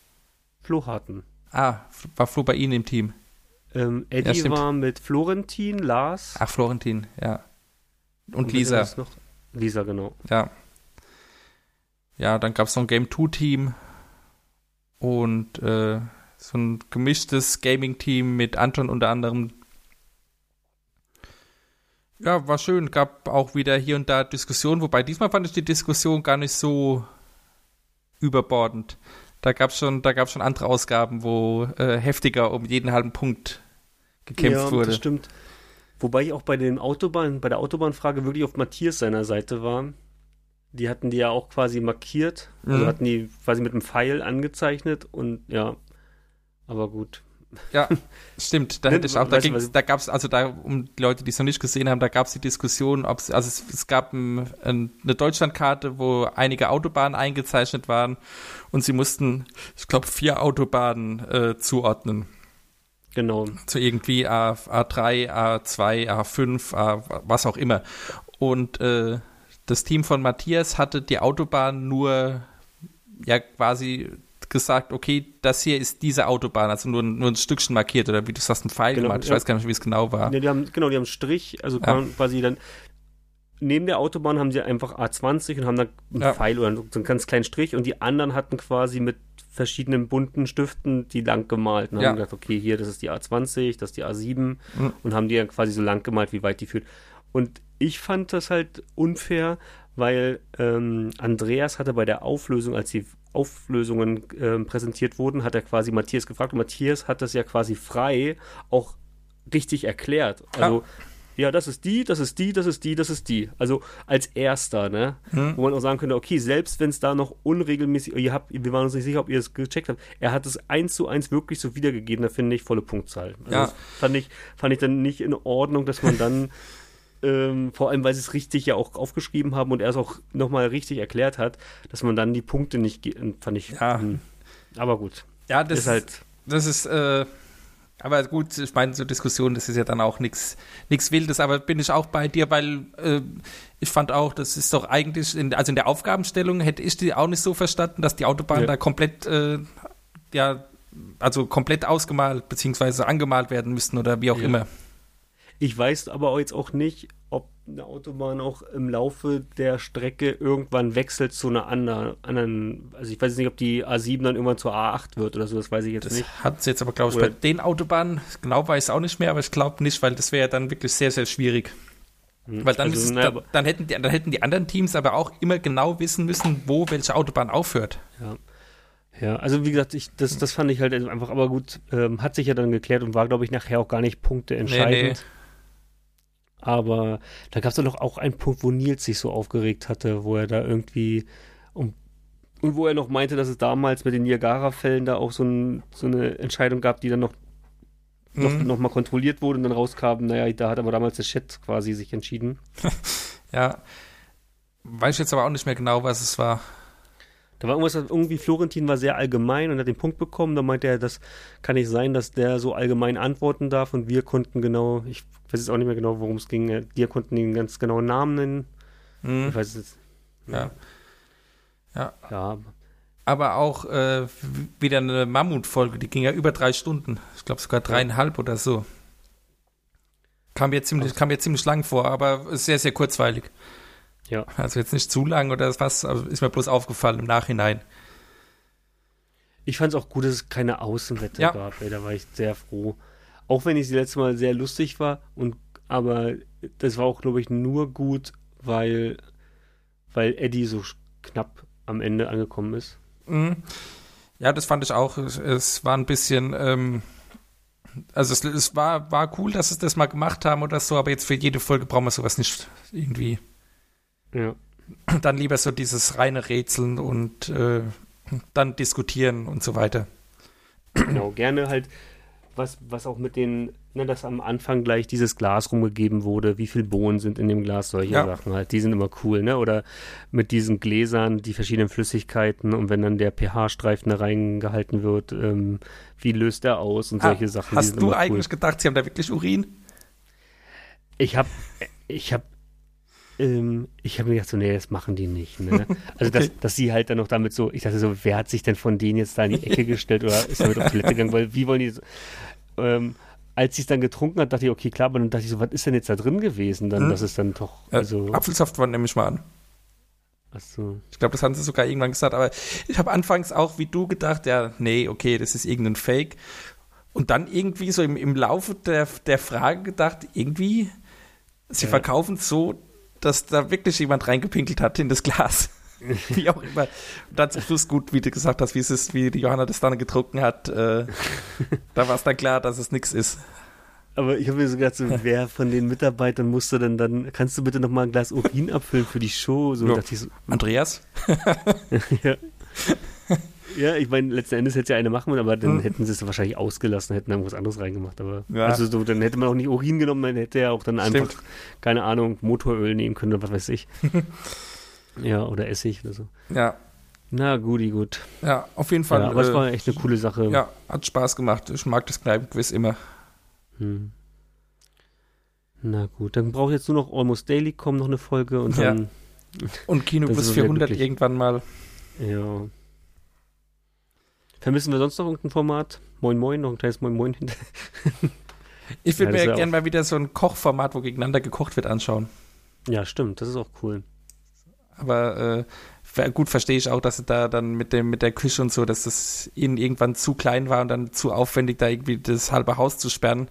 Flo Harten. Ah, war Flo bei Ihnen im Team? Ähm, Ja, Eddie stimmt. war mit Florentin, Lars. Ach, Florentin, ja. Und wer Lisa, Noch? Lisa, genau. ja. Ja, dann gab es so ein Game 2-Team und äh, so ein gemischtes Gaming-Team mit Anton unter anderem. Ja, war schön. Gab auch wieder hier und da Diskussionen, wobei diesmal fand ich die Diskussion gar nicht so überbordend. Da gab es schon, da gab's schon andere Ausgaben, wo äh, heftiger um jeden halben Punkt gekämpft ja, wurde. das stimmt. Wobei ich auch bei den Autobahn, bei der Autobahnfrage wirklich auf Matthias seiner Seite war. Die hatten die ja auch quasi markiert. Also Mhm. hatten die quasi mit einem Pfeil angezeichnet und ja. Aber gut. Ja, stimmt. Da hätte ich auch, da, da gab es, also da, um die Leute, die es noch nicht gesehen haben, da gab es die Diskussion, ob es, also es, es gab ein, ein, eine Deutschlandkarte, wo einige Autobahnen eingezeichnet waren und sie mussten, ich glaube, vier Autobahnen äh, zuordnen. Genau. Zu irgendwie A, A3, A2, A5, A, was auch immer. Und äh, das Team von Matthias hatte die Autobahn nur ja quasi gesagt, okay, das hier ist diese Autobahn, also nur, ein- nur ein Stückchen markiert oder wie du sagst, ein Pfeil Genau, gemalt. Ich ja. weiß gar nicht, wie es genau war. Ja, die haben, genau, die haben einen Strich, also Ja. quasi dann neben der Autobahn haben sie einfach A20 und haben dann einen Ja. Pfeil oder so einen ganz kleinen Strich und die anderen hatten quasi mit verschiedenen bunten Stiften die lang gemalt und Ja. haben gesagt, okay, hier, das ist die A20, das ist die A7 Mhm. und haben die dann quasi so lang gemalt, wie weit die führt. Und ich fand das halt unfair, weil ähm, Andreas hatte bei der Auflösung, als die Auflösungen ähm, präsentiert wurden, hat er quasi Matthias gefragt und Matthias hat das ja quasi frei auch richtig erklärt. Also, ja, das ist die, das ist die, das ist die, das ist die. Also als erster, ne? Mhm. Wo man auch sagen könnte, okay, selbst wenn es da noch unregelmäßig, ihr habt, wir waren uns nicht sicher, ob ihr es gecheckt habt, er hat es eins zu eins wirklich so wiedergegeben, da finde ich volle Punktzahl. Also Ja. das fand ich, fand ich dann nicht in Ordnung, dass man dann ähm, vor allem, weil sie es richtig ja auch aufgeschrieben haben und er es auch nochmal richtig erklärt hat, dass man dann die Punkte nicht, fand ich, Ja. hm. aber gut, Ja, das ist halt, das ist, äh, Aber gut, ich meine, so Diskussion, das ist ja dann auch nichts Wildes, aber bin ich auch bei dir, weil äh, ich fand auch, das ist doch eigentlich, in, also in der Aufgabenstellung hätte ich die auch nicht so verstanden, dass die Autobahn ja. da komplett, äh, ja, also komplett ausgemalt beziehungsweise angemalt werden müssten oder wie auch ja. immer. Ich weiß aber jetzt auch nicht, eine Autobahn auch im Laufe der Strecke irgendwann wechselt zu einer anderen, also ich weiß nicht, ob die A7 dann irgendwann zur A8 wird oder so, das weiß ich jetzt das nicht. Hat es jetzt aber, glaube ich, oder bei den Autobahnen, genau weiß ich auch nicht mehr, aber ich glaube nicht, weil das wäre ja dann wirklich sehr, sehr schwierig. Hm. Weil dann, also, müssen, dann, dann, hätten die, dann hätten die anderen Teams aber auch immer genau wissen müssen, wo welche Autobahn aufhört. Ja. Ja, also wie gesagt, ich, das, das fand ich halt einfach, aber gut, ähm, hat sich ja dann geklärt und war, glaube ich, nachher auch gar nicht Punkte entscheidend. Nee, nee. Aber da gab es dann noch auch einen Punkt, wo Nils sich so aufgeregt hatte, wo er da irgendwie um, und wo er noch meinte, dass es damals mit den Niagara-Fällen da auch so, ein, so, eine Entscheidung gab, die dann noch, mhm. noch, noch mal kontrolliert wurde und dann rauskam, naja, da hat aber damals der Chat quasi sich entschieden. ja. Weiß ich jetzt aber auch nicht mehr genau, was es war. Da war irgendwas, irgendwie Florentin war sehr allgemein und hat den Punkt bekommen. Da meinte er, das kann nicht sein, dass der so allgemein antworten darf und wir konnten genau, ich weiß jetzt auch nicht mehr genau, worum es ging, wir konnten den ganz genauen Namen nennen. Mhm. Ich weiß jetzt. Ja. Ja. ja. Aber auch äh, wieder eine Mammutfolge, die ging ja über drei Stunden. Ich glaube sogar dreieinhalb oder so. Kam mir ziemlich, kam mir ziemlich lang vor, aber sehr, sehr kurzweilig. Ja. Also jetzt nicht zu lang oder was, ist mir bloß aufgefallen im Nachhinein. Ich fand es auch gut, dass es keine Außenwette ja. gab, ey, da war ich sehr froh. Auch wenn ich das letzte Mal sehr lustig war, und aber das war auch, glaube ich, nur gut, weil, weil Eddie so knapp am Ende angekommen ist. Mhm. Ja, das fand ich auch. Es war ein bisschen, ähm, also es, es, war, war cool, dass sie das mal gemacht haben oder so, aber jetzt für jede Folge brauchen wir sowas nicht irgendwie. Ja. Dann lieber so dieses reine Rätseln und äh, dann diskutieren und so weiter. Genau, gerne halt, was, was auch mit den, ne, dass am Anfang gleich dieses Glas rumgegeben wurde, wie viel Bohnen sind in dem Glas, solche ja. Sachen halt, die sind immer cool, ne? Oder mit diesen Gläsern, die verschiedenen Flüssigkeiten und wenn dann der pH-Streifen da reingehalten wird, ähm, wie löst der aus und ah, solche Sachen. Hast du eigentlich cool. gedacht, sie haben da wirklich Urin? Ich habe ich habe ähm, ich habe mir gedacht, so, nee, das machen die nicht. Ne? Also, okay. dass, dass sie halt dann noch damit so, ich dachte so, wer hat sich denn von denen jetzt da in die Ecke gestellt oder ist damit auf die Toilette gegangen? Weil, wie wollen die so, ähm, als sie es dann getrunken hat, dachte ich, okay, klar, aber dann dachte ich so, was ist denn jetzt da drin gewesen? Dann, hm. das ist dann doch, also. Apfelsaft war nehme ich mal an. Ach so. Ich glaube, das haben sie sogar irgendwann gesagt, aber ich habe anfangs auch wie du gedacht, ja, nee, okay, das ist irgendein Fake. Und dann irgendwie so im, im Laufe der, der Frage gedacht, irgendwie, sie ja. verkaufen es so, dass da wirklich jemand reingepinkelt hat in das Glas. wie auch immer. Und dann zum Schluss gut, wie du gesagt hast, wie es ist, wie die Johanna das dann getrunken hat. Äh, da war es dann klar, dass es nichts ist. Aber ich habe mir so gedacht, so, wer von den Mitarbeitern musste denn dann, kannst du bitte noch mal ein Glas Urin abfüllen für die Show? So, ja. so Andreas? ja. Ja, ich meine, letzten Endes hätte es ja eine machen, aber dann hm. hätten sie es wahrscheinlich ausgelassen, hätten irgendwas anderes reingemacht. Aber ja. also so, dann hätte man auch nicht Urin genommen, dann hätte er auch dann Stimmt. einfach, keine Ahnung, Motoröl nehmen können oder was weiß ich. ja, oder Essig oder so. Ja. Na, guti, gut. Ja, auf jeden Fall. Ja, aber äh, es war echt eine coole Sache. Ja, hat Spaß gemacht. Ich mag das Kneipenquiz immer. Hm. Na gut, dann braucht jetzt nur noch Almost Daily kommen, noch eine Folge und dann. Ja. Und Kino bis 400 irgendwann mal. Ja. Vermissen wir sonst noch irgendein Format? Moin Moin, noch ein kleines Moin Moin hinter. ich würde ja, mir gerne mal wieder so ein Kochformat, wo gegeneinander gekocht wird, anschauen. Ja, stimmt, das ist auch cool. Aber äh, gut verstehe ich auch, dass da dann mit dem mit der Küche und so, dass das ihnen irgendwann zu klein war und dann zu aufwendig, da irgendwie das halbe Haus zu sperren.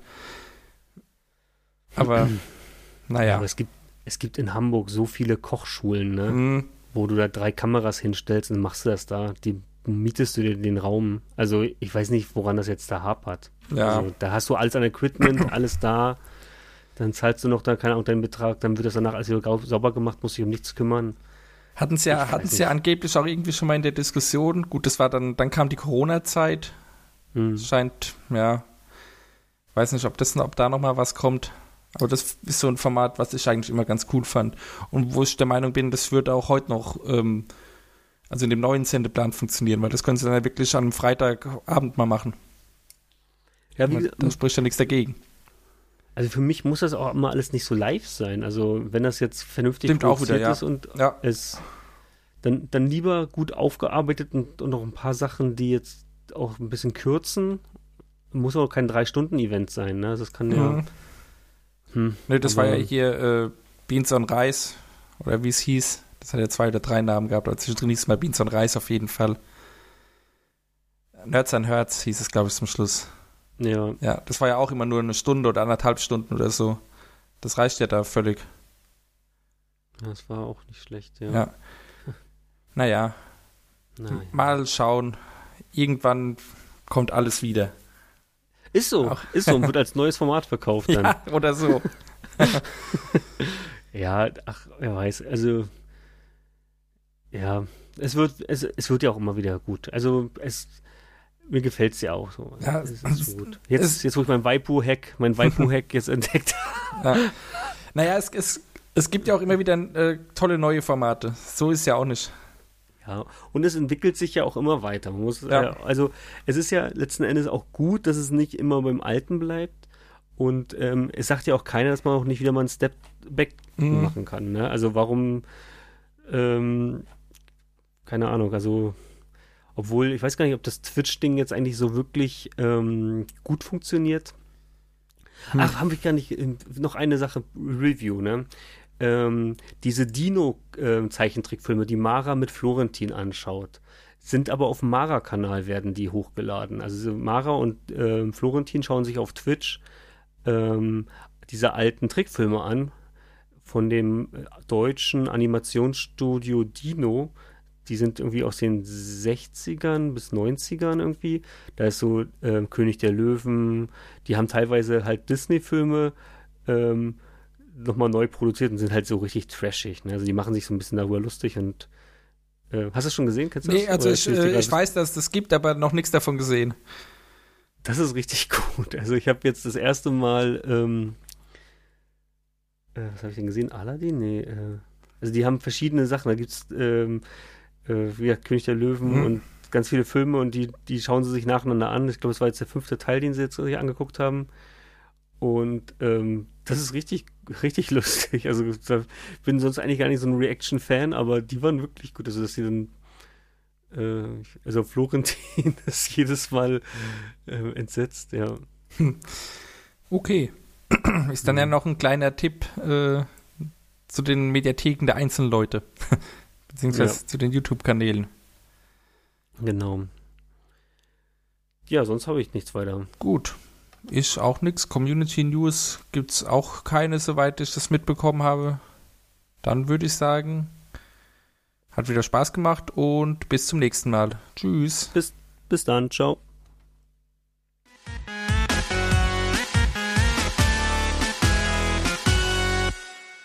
Aber naja. Aber es gibt es gibt in Hamburg so viele Kochschulen, ne? Mhm. Wo du da drei Kameras hinstellst und machst du das da. Die mietest du dir den Raum. Also ich weiß nicht, woran das jetzt da hapert. Ja. Also, da hast du alles an Equipment, alles da. Dann zahlst du noch da, keine Ahnung, deinen Betrag, dann wird das danach alles wieder sauber gemacht, musst dich um nichts kümmern. Hatten sie ja, hatten sie ja angeblich auch irgendwie schon mal in der Diskussion. Gut, das war dann, dann kam die Corona-Zeit. Hm. Scheint, ja, weiß nicht, ob das, ob da noch mal was kommt. Aber das ist so ein Format, was ich eigentlich immer ganz cool fand. Und wo ich der Meinung bin, das würde auch heute noch ähm, also in dem neuen Sendeplan funktionieren, weil das können sie dann ja wirklich am Freitagabend mal machen. Ja, wie, Da spricht ja nichts dagegen. also für mich muss das auch immer alles nicht so live sein. Also wenn das jetzt vernünftig Stimmt auch wieder, produziert ja. ist und Ja. es dann, dann lieber gut aufgearbeitet und, und noch ein paar Sachen, die jetzt auch ein bisschen kürzen. Muss auch kein Drei-Stunden-Event sein, ne? Das kann ja. Mhm. Hm, Ne, das war ja hier äh, Beans on Reis, oder wie es hieß. Das hat ja zwei oder drei Namen gehabt, aber zwischendrin hieß es mal Beans on Reis auf jeden Fall. Nerds an Herz hieß es, glaube ich, zum Schluss. Ja, Ja, das war ja auch immer nur eine Stunde oder anderthalb Stunden oder so. Das reicht ja da völlig. das war auch nicht schlecht, ja. Ja. Naja, Nein. mal schauen. Irgendwann kommt alles wieder. Ist so, Auch. ist so und wird als neues Format verkauft dann. Ja, oder so. Ja, ach, wer weiß, also ja, es wird, es, es wird ja auch immer wieder gut. Also es mir gefällt es ja auch so. Ja, es ist es- so gut. Jetzt, es- jetzt wo ich mein Waipu-Hack, mein Waipu-Hack jetzt entdeckt Ja. Naja, es, es, es gibt ja auch immer wieder äh, tolle neue Formate. So ist ja auch nicht. Ja, und es entwickelt sich ja auch immer weiter. Man muss, Ja. äh, also es ist ja letzten Endes auch gut, dass es nicht immer beim Alten bleibt. Und ähm, es sagt ja auch keiner, dass man auch nicht wieder mal einen Step back Mhm. machen kann. Ne? Also warum, ähm, keine Ahnung, also obwohl, ich weiß gar nicht, ob das Twitch-Ding jetzt eigentlich so wirklich ähm, gut funktioniert. Hm. Ach, haben wir gar nicht, äh, noch eine Sache, Review, ne? Ähm, diese Dino-Zeichentrickfilme, die Mara mit Florentin anschaut, sind aber auf dem Mara-Kanal werden die hochgeladen. Also Mara und ähm, Florentin schauen sich auf Twitch ähm, diese alten Trickfilme an von dem äh, deutschen Animationsstudio Dino. Die sind irgendwie aus den 60ern bis 90ern irgendwie. Da ist so ähm, König der Löwen. Die haben teilweise halt Disney-Filme ähm, nochmal neu produziert und sind halt so richtig trashig. Ne? Also die machen sich so ein bisschen darüber lustig und äh, hast du das schon gesehen? Kennst du Nee, das? also ich, äh, ich weiß, dass es das gibt, aber noch nichts davon gesehen. Das ist richtig gut. Also ich habe jetzt das erste Mal, ähm, äh, was habe ich denn gesehen? Aladdin? Nee. Äh, also die haben verschiedene Sachen. Da gibt es ähm, äh, wie König der Löwen Mhm. und ganz viele Filme und die, die schauen sie sich nacheinander an. Ich glaube, es war jetzt der fünfte Teil, den sie jetzt sich angeguckt haben. Und ähm, das ist richtig, richtig lustig. Also ich bin sonst eigentlich gar nicht so ein Reaction-Fan, aber die waren wirklich gut. Also dass sie dann äh, also Florentin ist jedes Mal äh, entsetzt, ja. Okay. Ist dann ja noch ein kleiner Tipp äh, zu den Mediatheken der einzelnen Leute. Beziehungsweise Ja. zu den YouTube-Kanälen. Genau. Ja, sonst habe ich nichts weiter. Gut. Ist auch nichts. Community News gibt es auch keine, soweit ich das mitbekommen habe. Dann würde ich sagen, hat wieder Spaß gemacht und bis zum nächsten Mal. Tschüss. Bis dann, ciao.